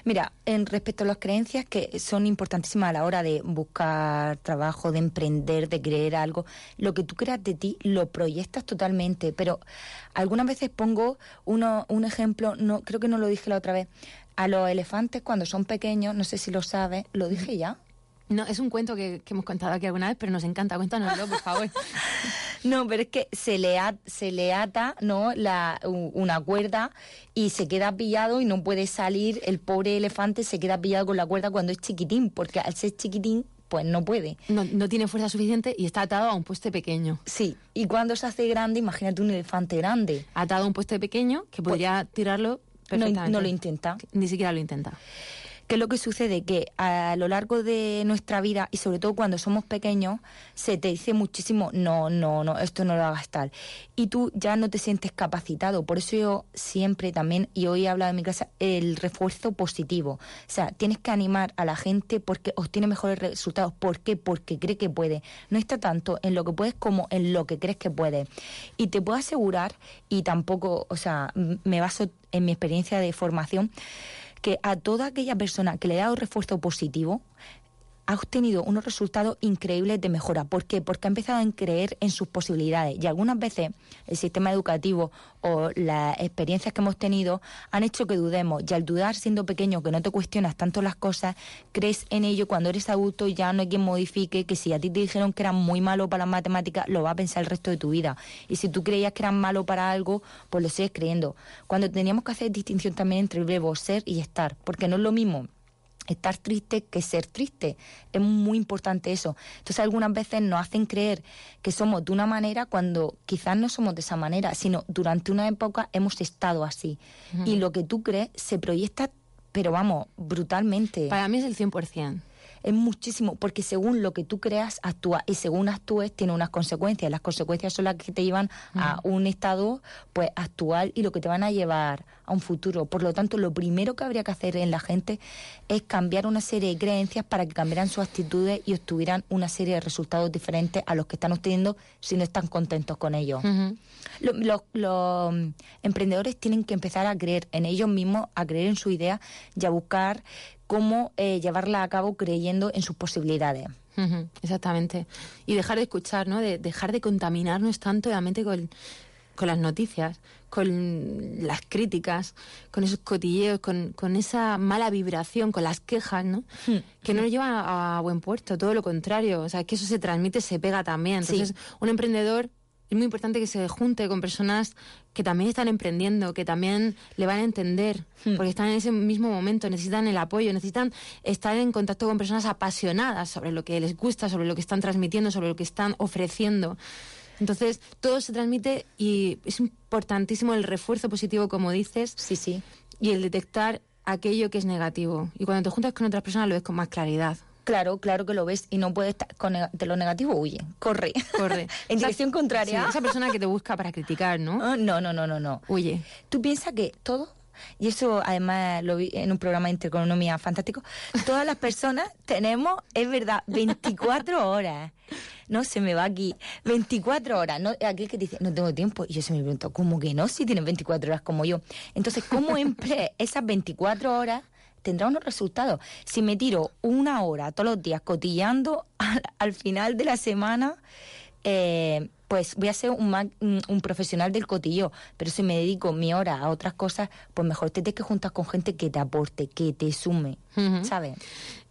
S3: Mira, en respecto a las creencias que son importantísimas a la hora de buscar trabajo, de emprender, de creer algo, lo que tú creas de ti lo proyectas totalmente, pero algunas veces pongo uno, un ejemplo, no creo que no lo dije la otra vez, a los elefantes cuando son pequeños, no sé si lo sabes, lo dije ya.
S1: No, es un cuento que, hemos contado aquí alguna vez, pero nos encanta. Cuéntanoslo, por favor.
S3: no, pero es que se le, se le ata ¿no? La, una cuerda y se queda pillado y no puede salir. El pobre elefante se queda pillado con la cuerda cuando es chiquitín, porque al ser chiquitín pues no puede.
S1: No, no tiene fuerza suficiente y está atado a un poste pequeño.
S3: Sí, y cuando se hace grande, imagínate un elefante grande.
S1: Atado a un poste pequeño que podría tirarlo perfectamente.
S3: No, no lo intenta.
S1: Ni siquiera lo intenta.
S3: ¿Qué es lo que sucede? Que a lo largo de nuestra vida, y sobre todo cuando somos pequeños, se te dice muchísimo, no, no, no, esto no lo hagas tal. Y tú ya no te sientes capacitado. Por eso yo siempre también, y hoy he hablado en mi clase, el refuerzo positivo. O sea, tienes que animar a la gente porque obtiene mejores resultados. ¿Por qué? Porque cree que puede. No está tanto en lo que puedes como en lo que crees que puede. Y te puedo asegurar, y tampoco, o sea, me baso en mi experiencia de formación, que a toda aquella persona que le ha dado refuerzo positivo, ha obtenido unos resultados increíbles de mejora. ¿Por qué? Porque ha empezado a creer en sus posibilidades. Y algunas veces el sistema educativo o las experiencias que hemos tenido han hecho que dudemos. Y al dudar siendo pequeño, que no te cuestionas tanto las cosas, crees en ello. Cuando eres adulto ya no hay quien modifique que si a ti te dijeron que eran muy malo para las matemáticas, lo va a pensar el resto de tu vida. Y si tú creías que eran malo para algo, pues lo sigues creyendo. Cuando teníamos que hacer distinción también entre el verbo ser y estar, porque no es lo mismo estar triste que ser triste. Es muy importante eso. Entonces algunas veces nos hacen creer que somos de una manera cuando quizás no somos de esa manera, sino durante una época hemos estado así. Y lo que tú crees se proyecta, pero vamos, brutalmente.
S1: Para mí es el 100%
S3: es muchísimo, porque según lo que tú creas, actúa, y según actúes, tiene unas consecuencias. Las consecuencias son las que te llevan a un estado pues actual y lo que te van a llevar a un futuro. Por lo tanto, lo primero que habría que hacer en la gente es cambiar una serie de creencias para que cambiaran sus actitudes y obtuvieran una serie de resultados diferentes a los que están obteniendo si no están contentos con ellos. los, los emprendedores tienen que empezar a creer en ellos mismos, a creer en su idea y a buscar cómo eh, llevarla a cabo creyendo en sus posibilidades.
S1: exactamente. Y dejar de escuchar, ¿no? De dejar de contaminarnos tanto la mente con, con las noticias, con las críticas, con esos cotilleos, con, con esa mala vibración, con las quejas, ¿no? Hmm. Que no nos llevan a, buen puerto, todo lo contrario. O sea, que eso se transmite, se pega también. Entonces, un emprendedor es muy importante que se junte con personas que también están emprendiendo, que también le van a entender, hmm. porque están en ese mismo momento, necesitan el apoyo, necesitan estar en contacto con personas apasionadas sobre lo que les gusta, sobre lo que están transmitiendo, sobre lo que están ofreciendo. Entonces, todo se transmite y es importantísimo el refuerzo positivo, como dices.
S3: Sí, sí.
S1: Y el detectar aquello que es negativo. Y cuando te juntas con otras personas lo ves con más claridad.
S3: Claro, claro que lo ves y no puedes estar con de lo negativo, huye, corre.
S1: Corre.
S3: en dirección contraria.
S1: esa persona que te busca para criticar, ¿no?
S3: Ah, no, no, no, no, no.
S1: Huye.
S3: Tú piensas que todo y eso además lo vi en un programa de intereconomía fantástico, todas las personas tenemos, es verdad, 24 horas. No, se me va aquí. 24 horas. No, aquel que dice, no tengo tiempo. Y yo se me pregunto, ¿cómo que no? Si tienes 24 horas como yo. Entonces, ¿cómo empleé esas 24 horas tendrá unos resultados. Si me tiro una hora todos los días cotillando, al, final de la semana, eh, pues voy a ser un, un, profesional del cotillo. Pero si me dedico mi hora a otras cosas, pues mejor te tienes que juntar con gente que te aporte, que te sume, ¿sabes?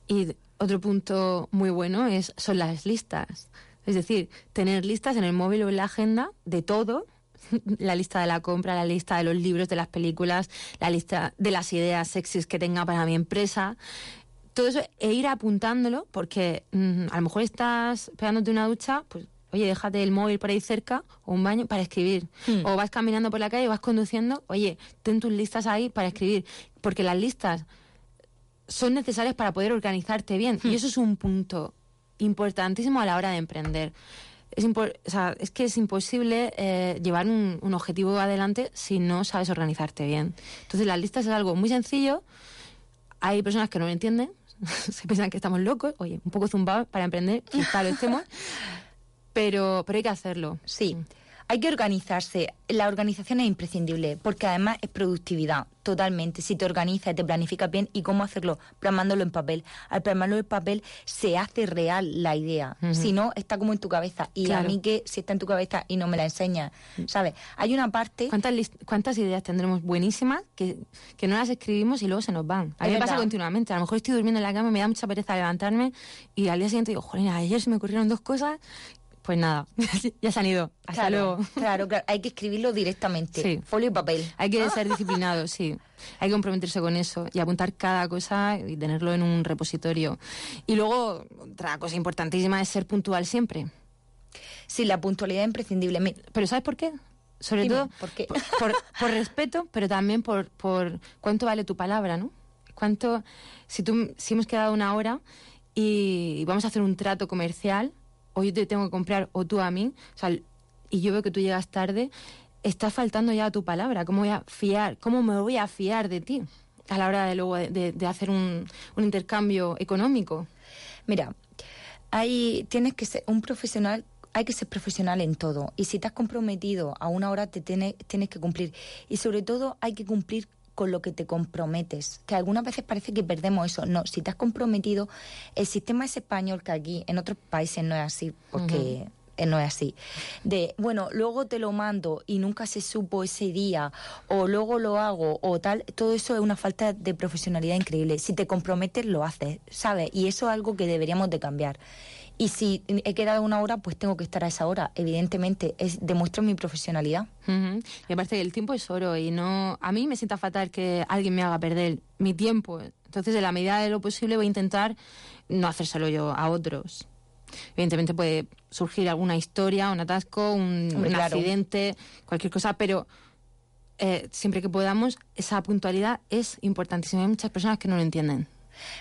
S1: Y otro punto muy bueno es son las listas. Es decir, tener listas en el móvil o en la agenda de todo la lista de la compra, la lista de los libros, de las películas, la lista de las ideas sexys que tenga para mi empresa. Todo eso e ir apuntándolo porque mm, a lo mejor estás pegándote una ducha, pues oye, déjate el móvil por ahí cerca o un baño para escribir. Hmm. O vas caminando por la calle, vas conduciendo, oye, ten tus listas ahí para escribir. Porque las listas son necesarias para poder organizarte bien. Y hmm. eso es un punto importantísimo a la hora de emprender es, es que es imposible eh, llevar un, objetivo adelante si no sabes organizarte bien. Entonces, las listas es algo muy sencillo. Hay personas que no lo entienden, se piensan que estamos locos. Oye, un poco zumbados para emprender, quizá lo estemos. Pero, pero hay que hacerlo.
S3: Sí. Mm. Hay que organizarse. La organización es imprescindible porque además es productividad, totalmente. Si te organizas y te planificas bien, ¿y cómo hacerlo? Plasmándolo en papel. Al plasmarlo en papel se hace real la idea. Si no, está como en tu cabeza. Y a mí que si está en tu cabeza y no me la enseña, ¿sabes? Hay una parte...
S1: ¿Cuántas, cuántas ideas tendremos buenísimas que, que no las escribimos y luego se nos van? A mí me pasa continuamente. A lo mejor estoy durmiendo en la cama, me da mucha pereza levantarme y al día siguiente digo, joder, ayer se me ocurrieron dos cosas pues nada, ya se han ido. Hasta
S3: claro,
S1: luego.
S3: Claro, claro, hay que escribirlo directamente.
S1: Sí.
S3: Folio y papel.
S1: Hay que ser disciplinado, sí. Hay que comprometerse con eso y apuntar cada cosa y tenerlo en un repositorio. Y luego, otra cosa importantísima es ser puntual siempre.
S3: Sí, la puntualidad es imprescindible.
S1: Pero ¿sabes por qué? Sobre
S3: Dime,
S1: todo
S3: ¿por qué?
S1: por, por respeto, pero también por, por cuánto vale tu palabra, ¿no? Cuánto, si, tú, si hemos quedado una hora y vamos a hacer un trato comercial, o yo te tengo que comprar o tú a mí, y yo veo que tú llegas tarde, está faltando ya a tu palabra. ¿Cómo voy a fiar? ¿Cómo me voy a fiar de ti a la hora de luego de, hacer un, un intercambio económico?
S3: Mira, hay, tienes que ser un profesional, hay que ser profesional en todo. Y si te has comprometido a una hora, te tiene- tienes que cumplir. Y sobre todo, hay que cumplir con lo que te comprometes. Que algunas veces parece que perdemos eso. No, si te has comprometido, el sistema es español que aquí, en otros países no es así, porque eh, no es así. De, bueno, luego te lo mando y nunca se supo ese día, o luego lo hago, o tal, todo eso es una falta de profesionalidad increíble. Si te comprometes, lo haces, ¿sabes? Y eso es algo que deberíamos de cambiar. Y si he quedado una hora, pues tengo que estar a esa hora. Evidentemente, es, demuestro mi profesionalidad.
S1: Ujú. Me parece que el tiempo es oro y no a mí me sienta fatal que alguien me haga perder mi tiempo. Entonces, en la medida de lo posible voy a intentar no hacérselo yo a otros. Evidentemente puede surgir alguna historia, un atasco, un, un
S3: claro.
S1: accidente, cualquier cosa, pero eh, siempre que podamos, esa puntualidad es importantísima. Hay muchas personas que no lo entienden.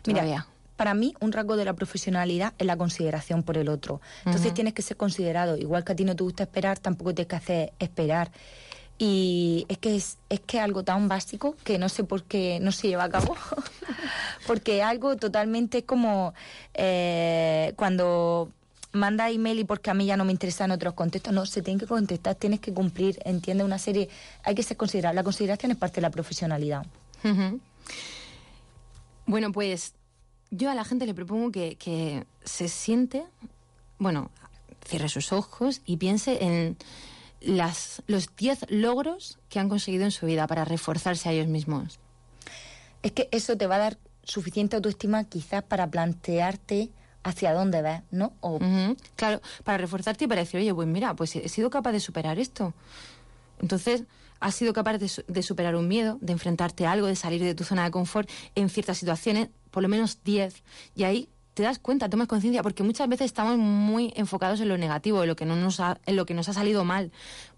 S3: Mira,
S1: todavía.
S3: Para mí un rasgo de la profesionalidad es la consideración por el otro. Entonces tienes que ser considerado. Igual que a ti no te gusta esperar, tampoco tienes que hacer esperar. Y es que es, es que es algo tan básico que no sé por qué no se lleva a cabo. porque algo totalmente es como eh, cuando manda email y porque a mí ya no me interesan otros contextos. No, se tienen que contestar, tienes que cumplir, entiende una serie. Hay que ser considerado. La consideración es parte de la profesionalidad.
S1: Bueno, pues yo a la gente le propongo que, que se siente, bueno, cierre sus ojos y piense en las, los 10 logros que han conseguido en su vida para reforzarse a ellos mismos.
S3: Es que eso te va a dar suficiente autoestima quizás para plantearte hacia dónde vas, ¿no? O.
S1: Claro, para reforzarte y para decir, oye, pues mira, pues he sido capaz de superar esto. Entonces, has sido capaz de, su- de superar un miedo, de enfrentarte a algo, de salir de tu zona de confort en ciertas situaciones, por lo menos 10. Y ahí te das cuenta, tomas conciencia, porque muchas veces estamos muy enfocados en lo negativo, en lo que no nos ha, en lo que nos ha salido mal.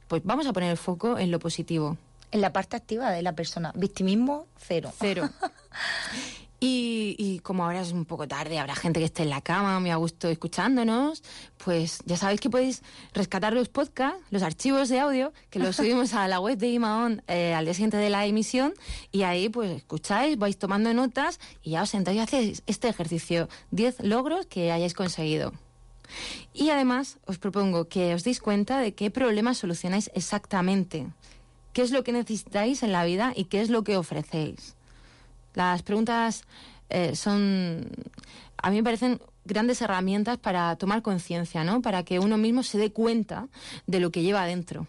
S1: Pues vamos a poner el foco en lo positivo.
S3: en la parte activa de la persona. Victimismo, cero.
S1: Cero. Y, y como ahora es un poco tarde, habrá gente que esté en la cama, muy a gusto escuchándonos, pues ya sabéis que podéis rescatar los podcasts, los archivos de audio, que los subimos a la web de Imaon eh, al día siguiente de la emisión, y ahí pues escucháis, vais tomando notas y ya os sentáis y hacéis este ejercicio, 10 logros que hayáis conseguido. Y además os propongo que os deis cuenta de qué problemas solucionáis exactamente, qué es lo que necesitáis en la vida y qué es lo que ofrecéis. Las preguntas eh, son, a mí me parecen grandes herramientas para tomar conciencia, ¿no? Para que uno mismo se dé cuenta de lo que lleva adentro.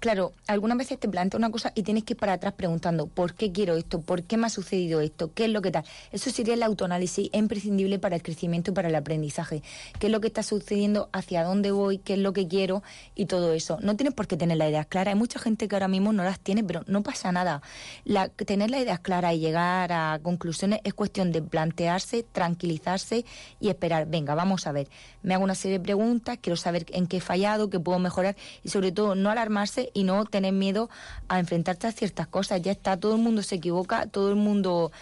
S3: Claro, algunas veces te plantea una cosa y tienes que ir para atrás preguntando ¿por qué quiero esto? ¿Por qué me ha sucedido esto? ¿Qué es lo que tal? Eso sería el autoanálisis es imprescindible para el crecimiento y para el aprendizaje. ¿Qué es lo que está sucediendo? ¿Hacia dónde voy? ¿Qué es lo que quiero? Y todo eso. No tienes por qué tener las ideas claras. Hay mucha gente que ahora mismo no las tiene, pero no pasa nada. La, tener las ideas claras y llegar a conclusiones es cuestión de plantearse, tranquilizarse y esperar. Venga, vamos a ver. Me hago una serie de preguntas, quiero saber en qué he fallado, qué puedo mejorar y sobre todo no alarmarse y no tener miedo a enfrentarte a ciertas cosas. Ya está, todo el mundo se equivoca, todo el mundo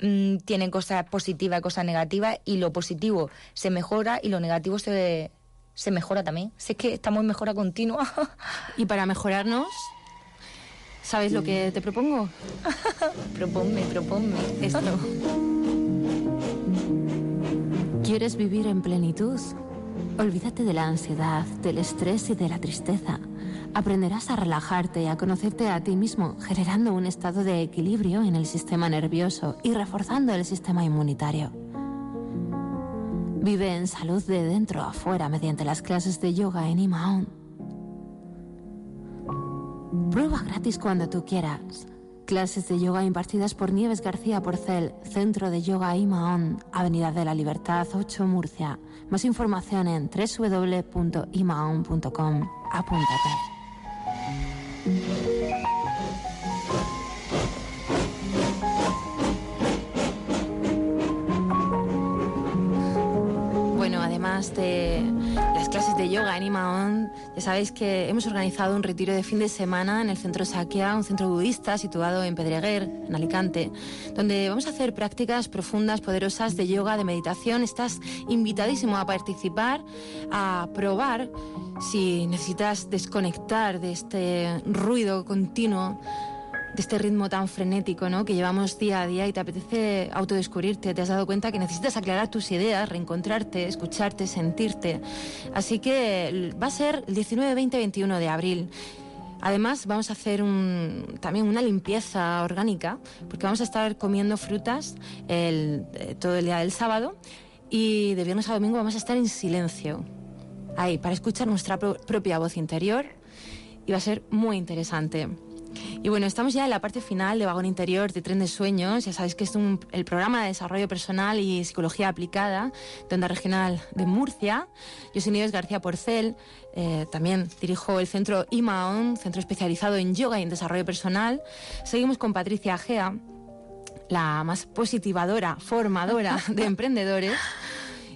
S3: mm, tiene cosas positivas, cosas negativas y lo positivo se mejora y lo negativo se, se mejora también. Si es que estamos en mejora continua.
S1: Y para mejorarnos, ¿sabes lo que te propongo?
S3: proponme, proponme.
S1: Esto.
S5: ¿Quieres vivir en plenitud? Olvídate de la ansiedad, del estrés y de la tristeza. Aprenderás a relajarte y a conocerte a ti mismo, generando un estado de equilibrio en el sistema nervioso y reforzando el sistema inmunitario. Vive en salud de dentro a afuera mediante las clases de yoga en Imaon. Prueba gratis cuando tú quieras.
S1: Clases de yoga impartidas por Nieves García Porcel, Centro de Yoga Imaon, Avenida de la Libertad 8, Murcia. Más información en www.imaon.com. Apúntate. De las clases de yoga en Imaon, ya sabéis que hemos organizado un retiro de fin de semana en el Centro Sakya, un centro budista situado en Pedreguer, en Alicante, donde vamos a hacer prácticas profundas, poderosas de yoga, de meditación. Estás invitadísimo a participar, a probar si necesitas desconectar de este ruido continuo de este ritmo tan frenético ¿no? que llevamos día a día y te apetece autodescubrirte, te has dado cuenta que necesitas aclarar tus ideas, reencontrarte, escucharte, sentirte. Así que va a ser el 19, 20, 21 de abril. Además, vamos a hacer también una limpieza orgánica, porque vamos a estar comiendo frutas eh, todo el día del sábado y de viernes a domingo vamos a estar en silencio, ahí, para escuchar nuestra propia voz interior y va a ser muy interesante. Y bueno, estamos ya en la parte final de Vagón Interior de Tren de Sueños. Ya sabéis que es el programa de desarrollo personal y psicología aplicada de Onda Regional de Murcia. Yo soy Nieves García Porcel. Eh, también dirijo el centro IMAON, centro especializado en yoga y en desarrollo personal. Seguimos con Patricia Agea, la más positivadora, formadora de emprendedores.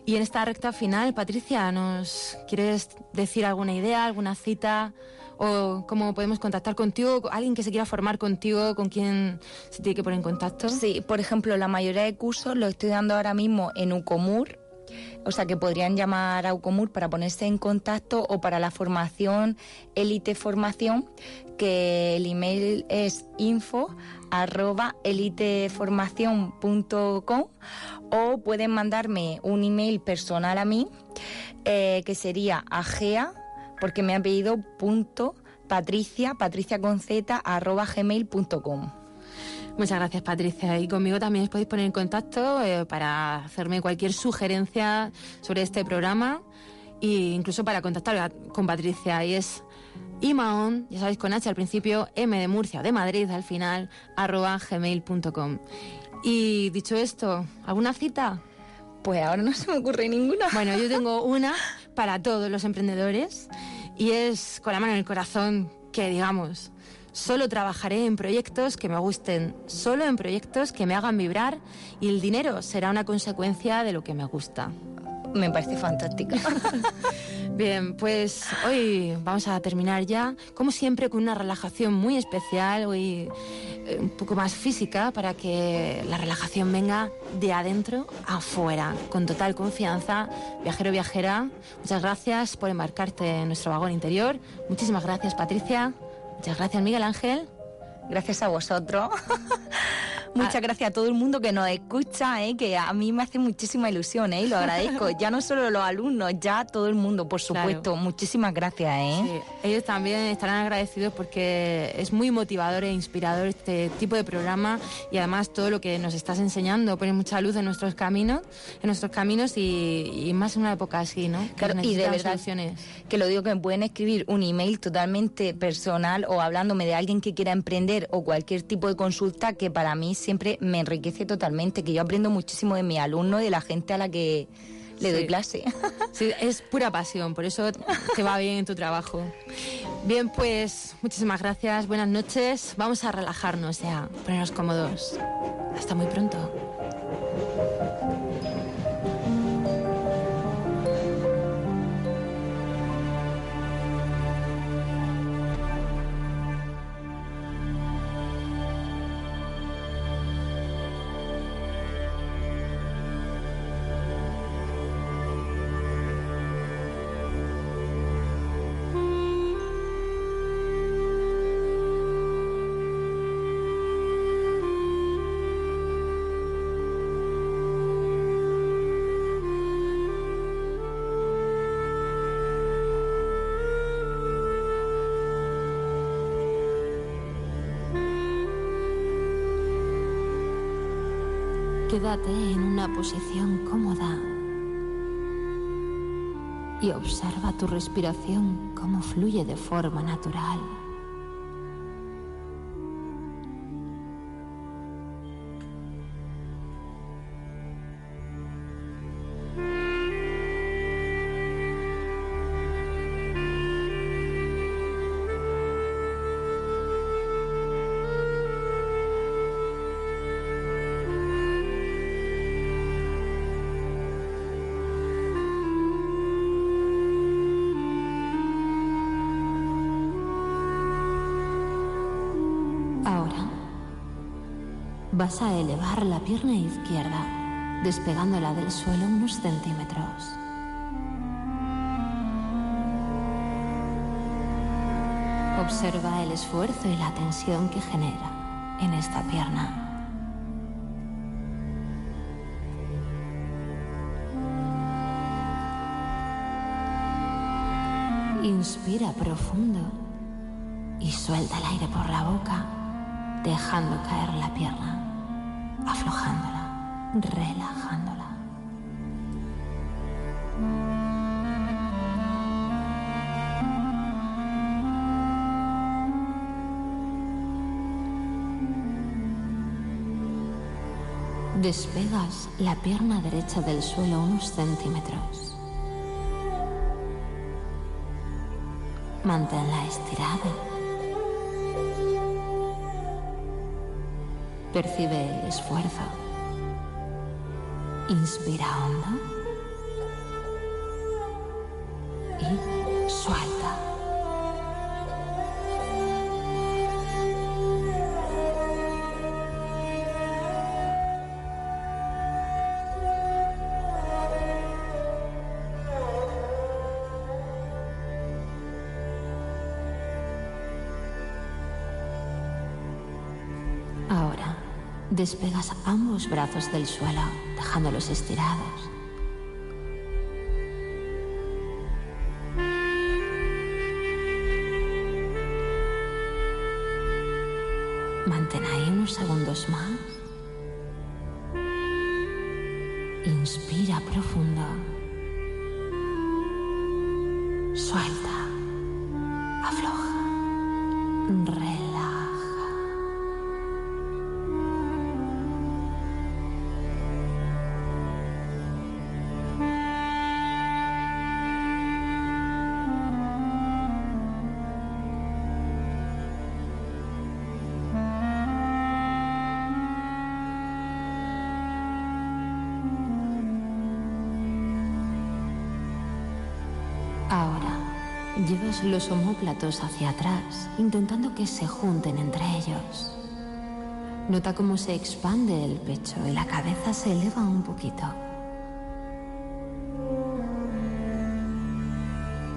S1: Y en esta recta final, Patricia, ¿nos quieres decir alguna idea, alguna cita? O cómo podemos contactar contigo, alguien que se quiera formar contigo, con quién se tiene que poner en contacto.
S3: Sí, por ejemplo, la mayoría de cursos los estoy dando ahora mismo en Ucomur, o sea que podrían llamar a Ucomur para ponerse en contacto o para la formación Elite Formación, que el email es info arroba eliteformación.com o pueden mandarme un email personal a mí eh, que sería agea porque me ha pedido punto patricia, patricia con z, arroba gmail.com.
S1: Muchas gracias Patricia y conmigo también os podéis poner en contacto eh, para hacerme cualquier sugerencia sobre este programa e incluso para contactar con Patricia y es imaon, ya sabéis con H al principio, M de Murcia de Madrid al final, arroba gmail.com. Y dicho esto, ¿alguna cita?
S3: Pues ahora no se me ocurre ninguna.
S1: Bueno, yo tengo una para todos los emprendedores y es con la mano en el corazón que digamos, solo trabajaré en proyectos que me gusten, solo en proyectos que me hagan vibrar y el dinero será una consecuencia de lo que me gusta.
S3: Me parece fantástica.
S1: Bien, pues hoy vamos a terminar ya, como siempre, con una relajación muy especial, hoy un poco más física, para que la relajación venga de adentro afuera, con total confianza. Viajero, viajera, muchas gracias por embarcarte en nuestro vagón interior. Muchísimas gracias, Patricia. Muchas gracias, Miguel Ángel.
S3: Gracias a vosotros. Muchas ah. gracias a todo el mundo que nos escucha, ¿eh? que a mí me hace muchísima ilusión ¿eh? y lo agradezco. ya no solo los alumnos, ya todo el mundo, por supuesto. Muchísimas gracias. ¿eh?
S1: Ellos también estarán agradecidos porque es muy motivador e inspirador este tipo de programa y además todo lo que nos estás enseñando pone mucha luz en nuestros caminos, en nuestros caminos y, más en una época así, ¿no?
S3: Claro, y de verdad que lo digo que me pueden escribir un email totalmente personal o hablándome de alguien que quiera emprender o cualquier tipo de consulta que para mí siempre me enriquece totalmente, que yo aprendo muchísimo de mi alumno y de la gente a la que le doy clase.
S1: Sí, es pura pasión, por eso te va bien en tu trabajo. Bien, pues muchísimas gracias, buenas noches. Vamos a relajarnos ya, ponernos cómodos. Hasta muy pronto. Quédate en una posición cómoda y observa tu respiración cómo fluye de forma natural. Vas a elevar la pierna izquierda, despegándola del suelo unos centímetros. Observa el esfuerzo y la tensión que genera en esta pierna. Inspira profundo y suelta el aire por la boca, dejando caer la pierna, aflojándola, relajándola. Despegas la pierna derecha del suelo unos centímetros. Manténla estirada. Percibe el esfuerzo. Inspira hondo. Despegas ambos brazos del suelo, dejándolos estirados. Mantén ahí unos segundos más. Inspira profundo. Suelta. Los omóplatos hacia atrás, intentando que se junten entre ellos. Nota cómo se expande el pecho y la cabeza se eleva un poquito.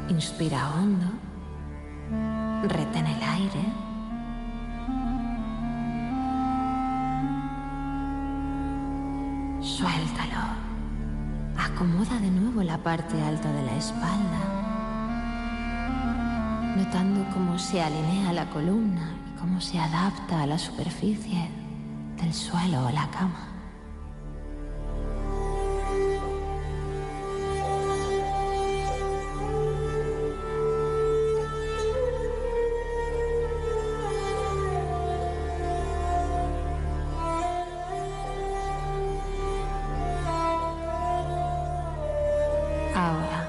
S1: Inspira hondo. Retén el aire. Suéltalo. Acomoda de nuevo la parte alta de la espalda, notando cómo se alinea la columna y cómo se adapta a la superficie del suelo o la cama. Ahora,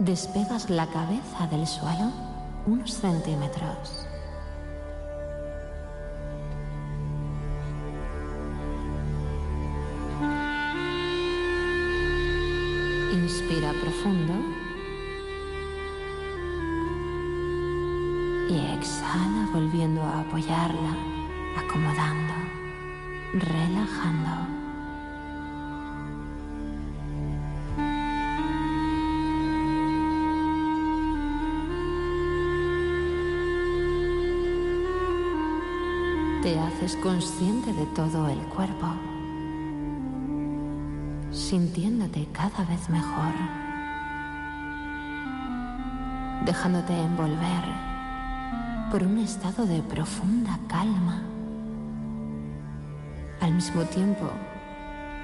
S1: despegas la cabeza del suelo unos centímetros. Inspira profundo. Y exhala volviendo a apoyarla, acomodando, relajando. Haces consciente de todo el cuerpo, sintiéndote cada vez mejor, dejándote envolver por un estado de profunda calma. Al mismo tiempo,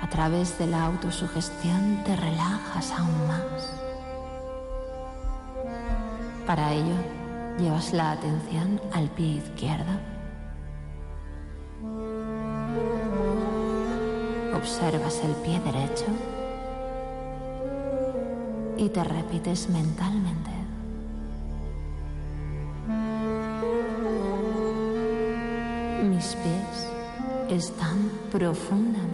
S1: a través de la autosugestión te relajas aún más. Para ello, llevas la atención al pie izquierdo. Observas el pie derecho y te repites mentalmente. Mis pies están profundamente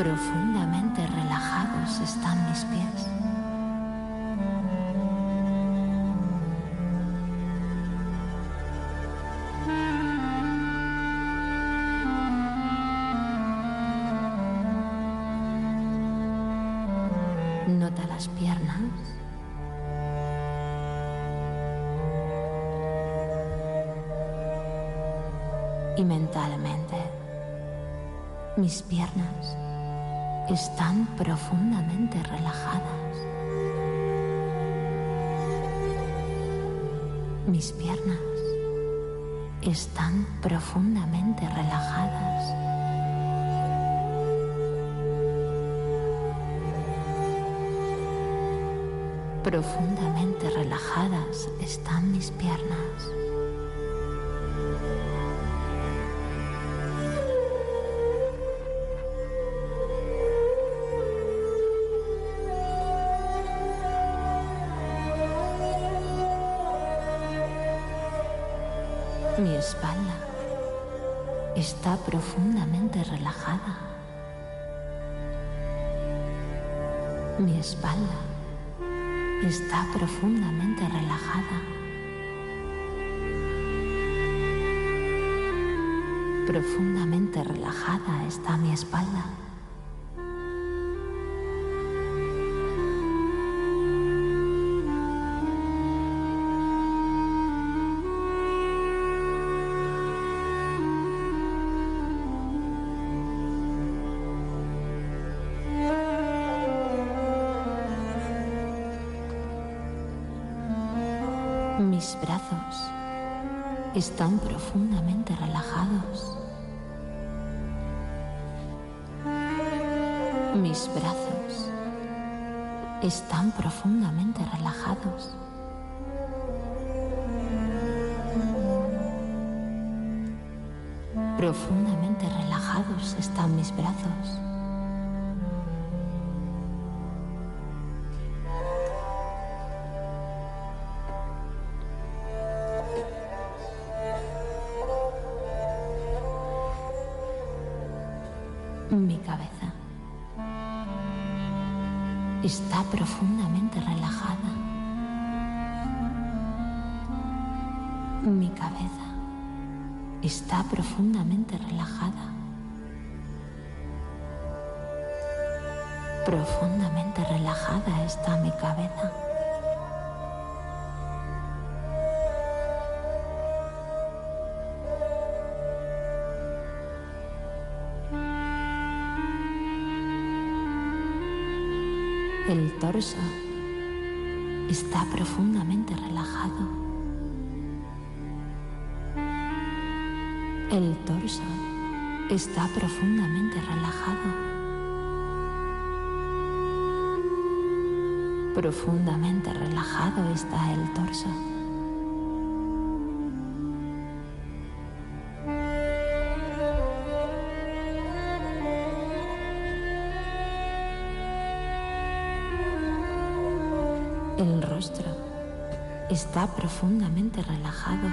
S1: Profundamente relajados están mis pies. Nota las piernas. Y mentalmente, mis piernas están profundamente relajadas. Mis piernas están profundamente relajadas. Profundamente relajadas están mis piernas. Está profundamente relajada. Mi espalda está profundamente relajada. Profundamente relajada está mi espalda. Profundamente relajada. Mi cabeza está profundamente relajada. Profundamente relajada está mi cabeza. El torso está profundamente relajado. El torso está profundamente relajado. Profundamente relajado está el torso. Rostro está profundamente relajado.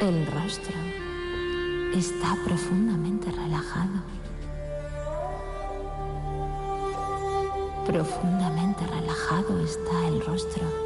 S1: El rostro está profundamente relajado. Profundamente relajado está el rostro.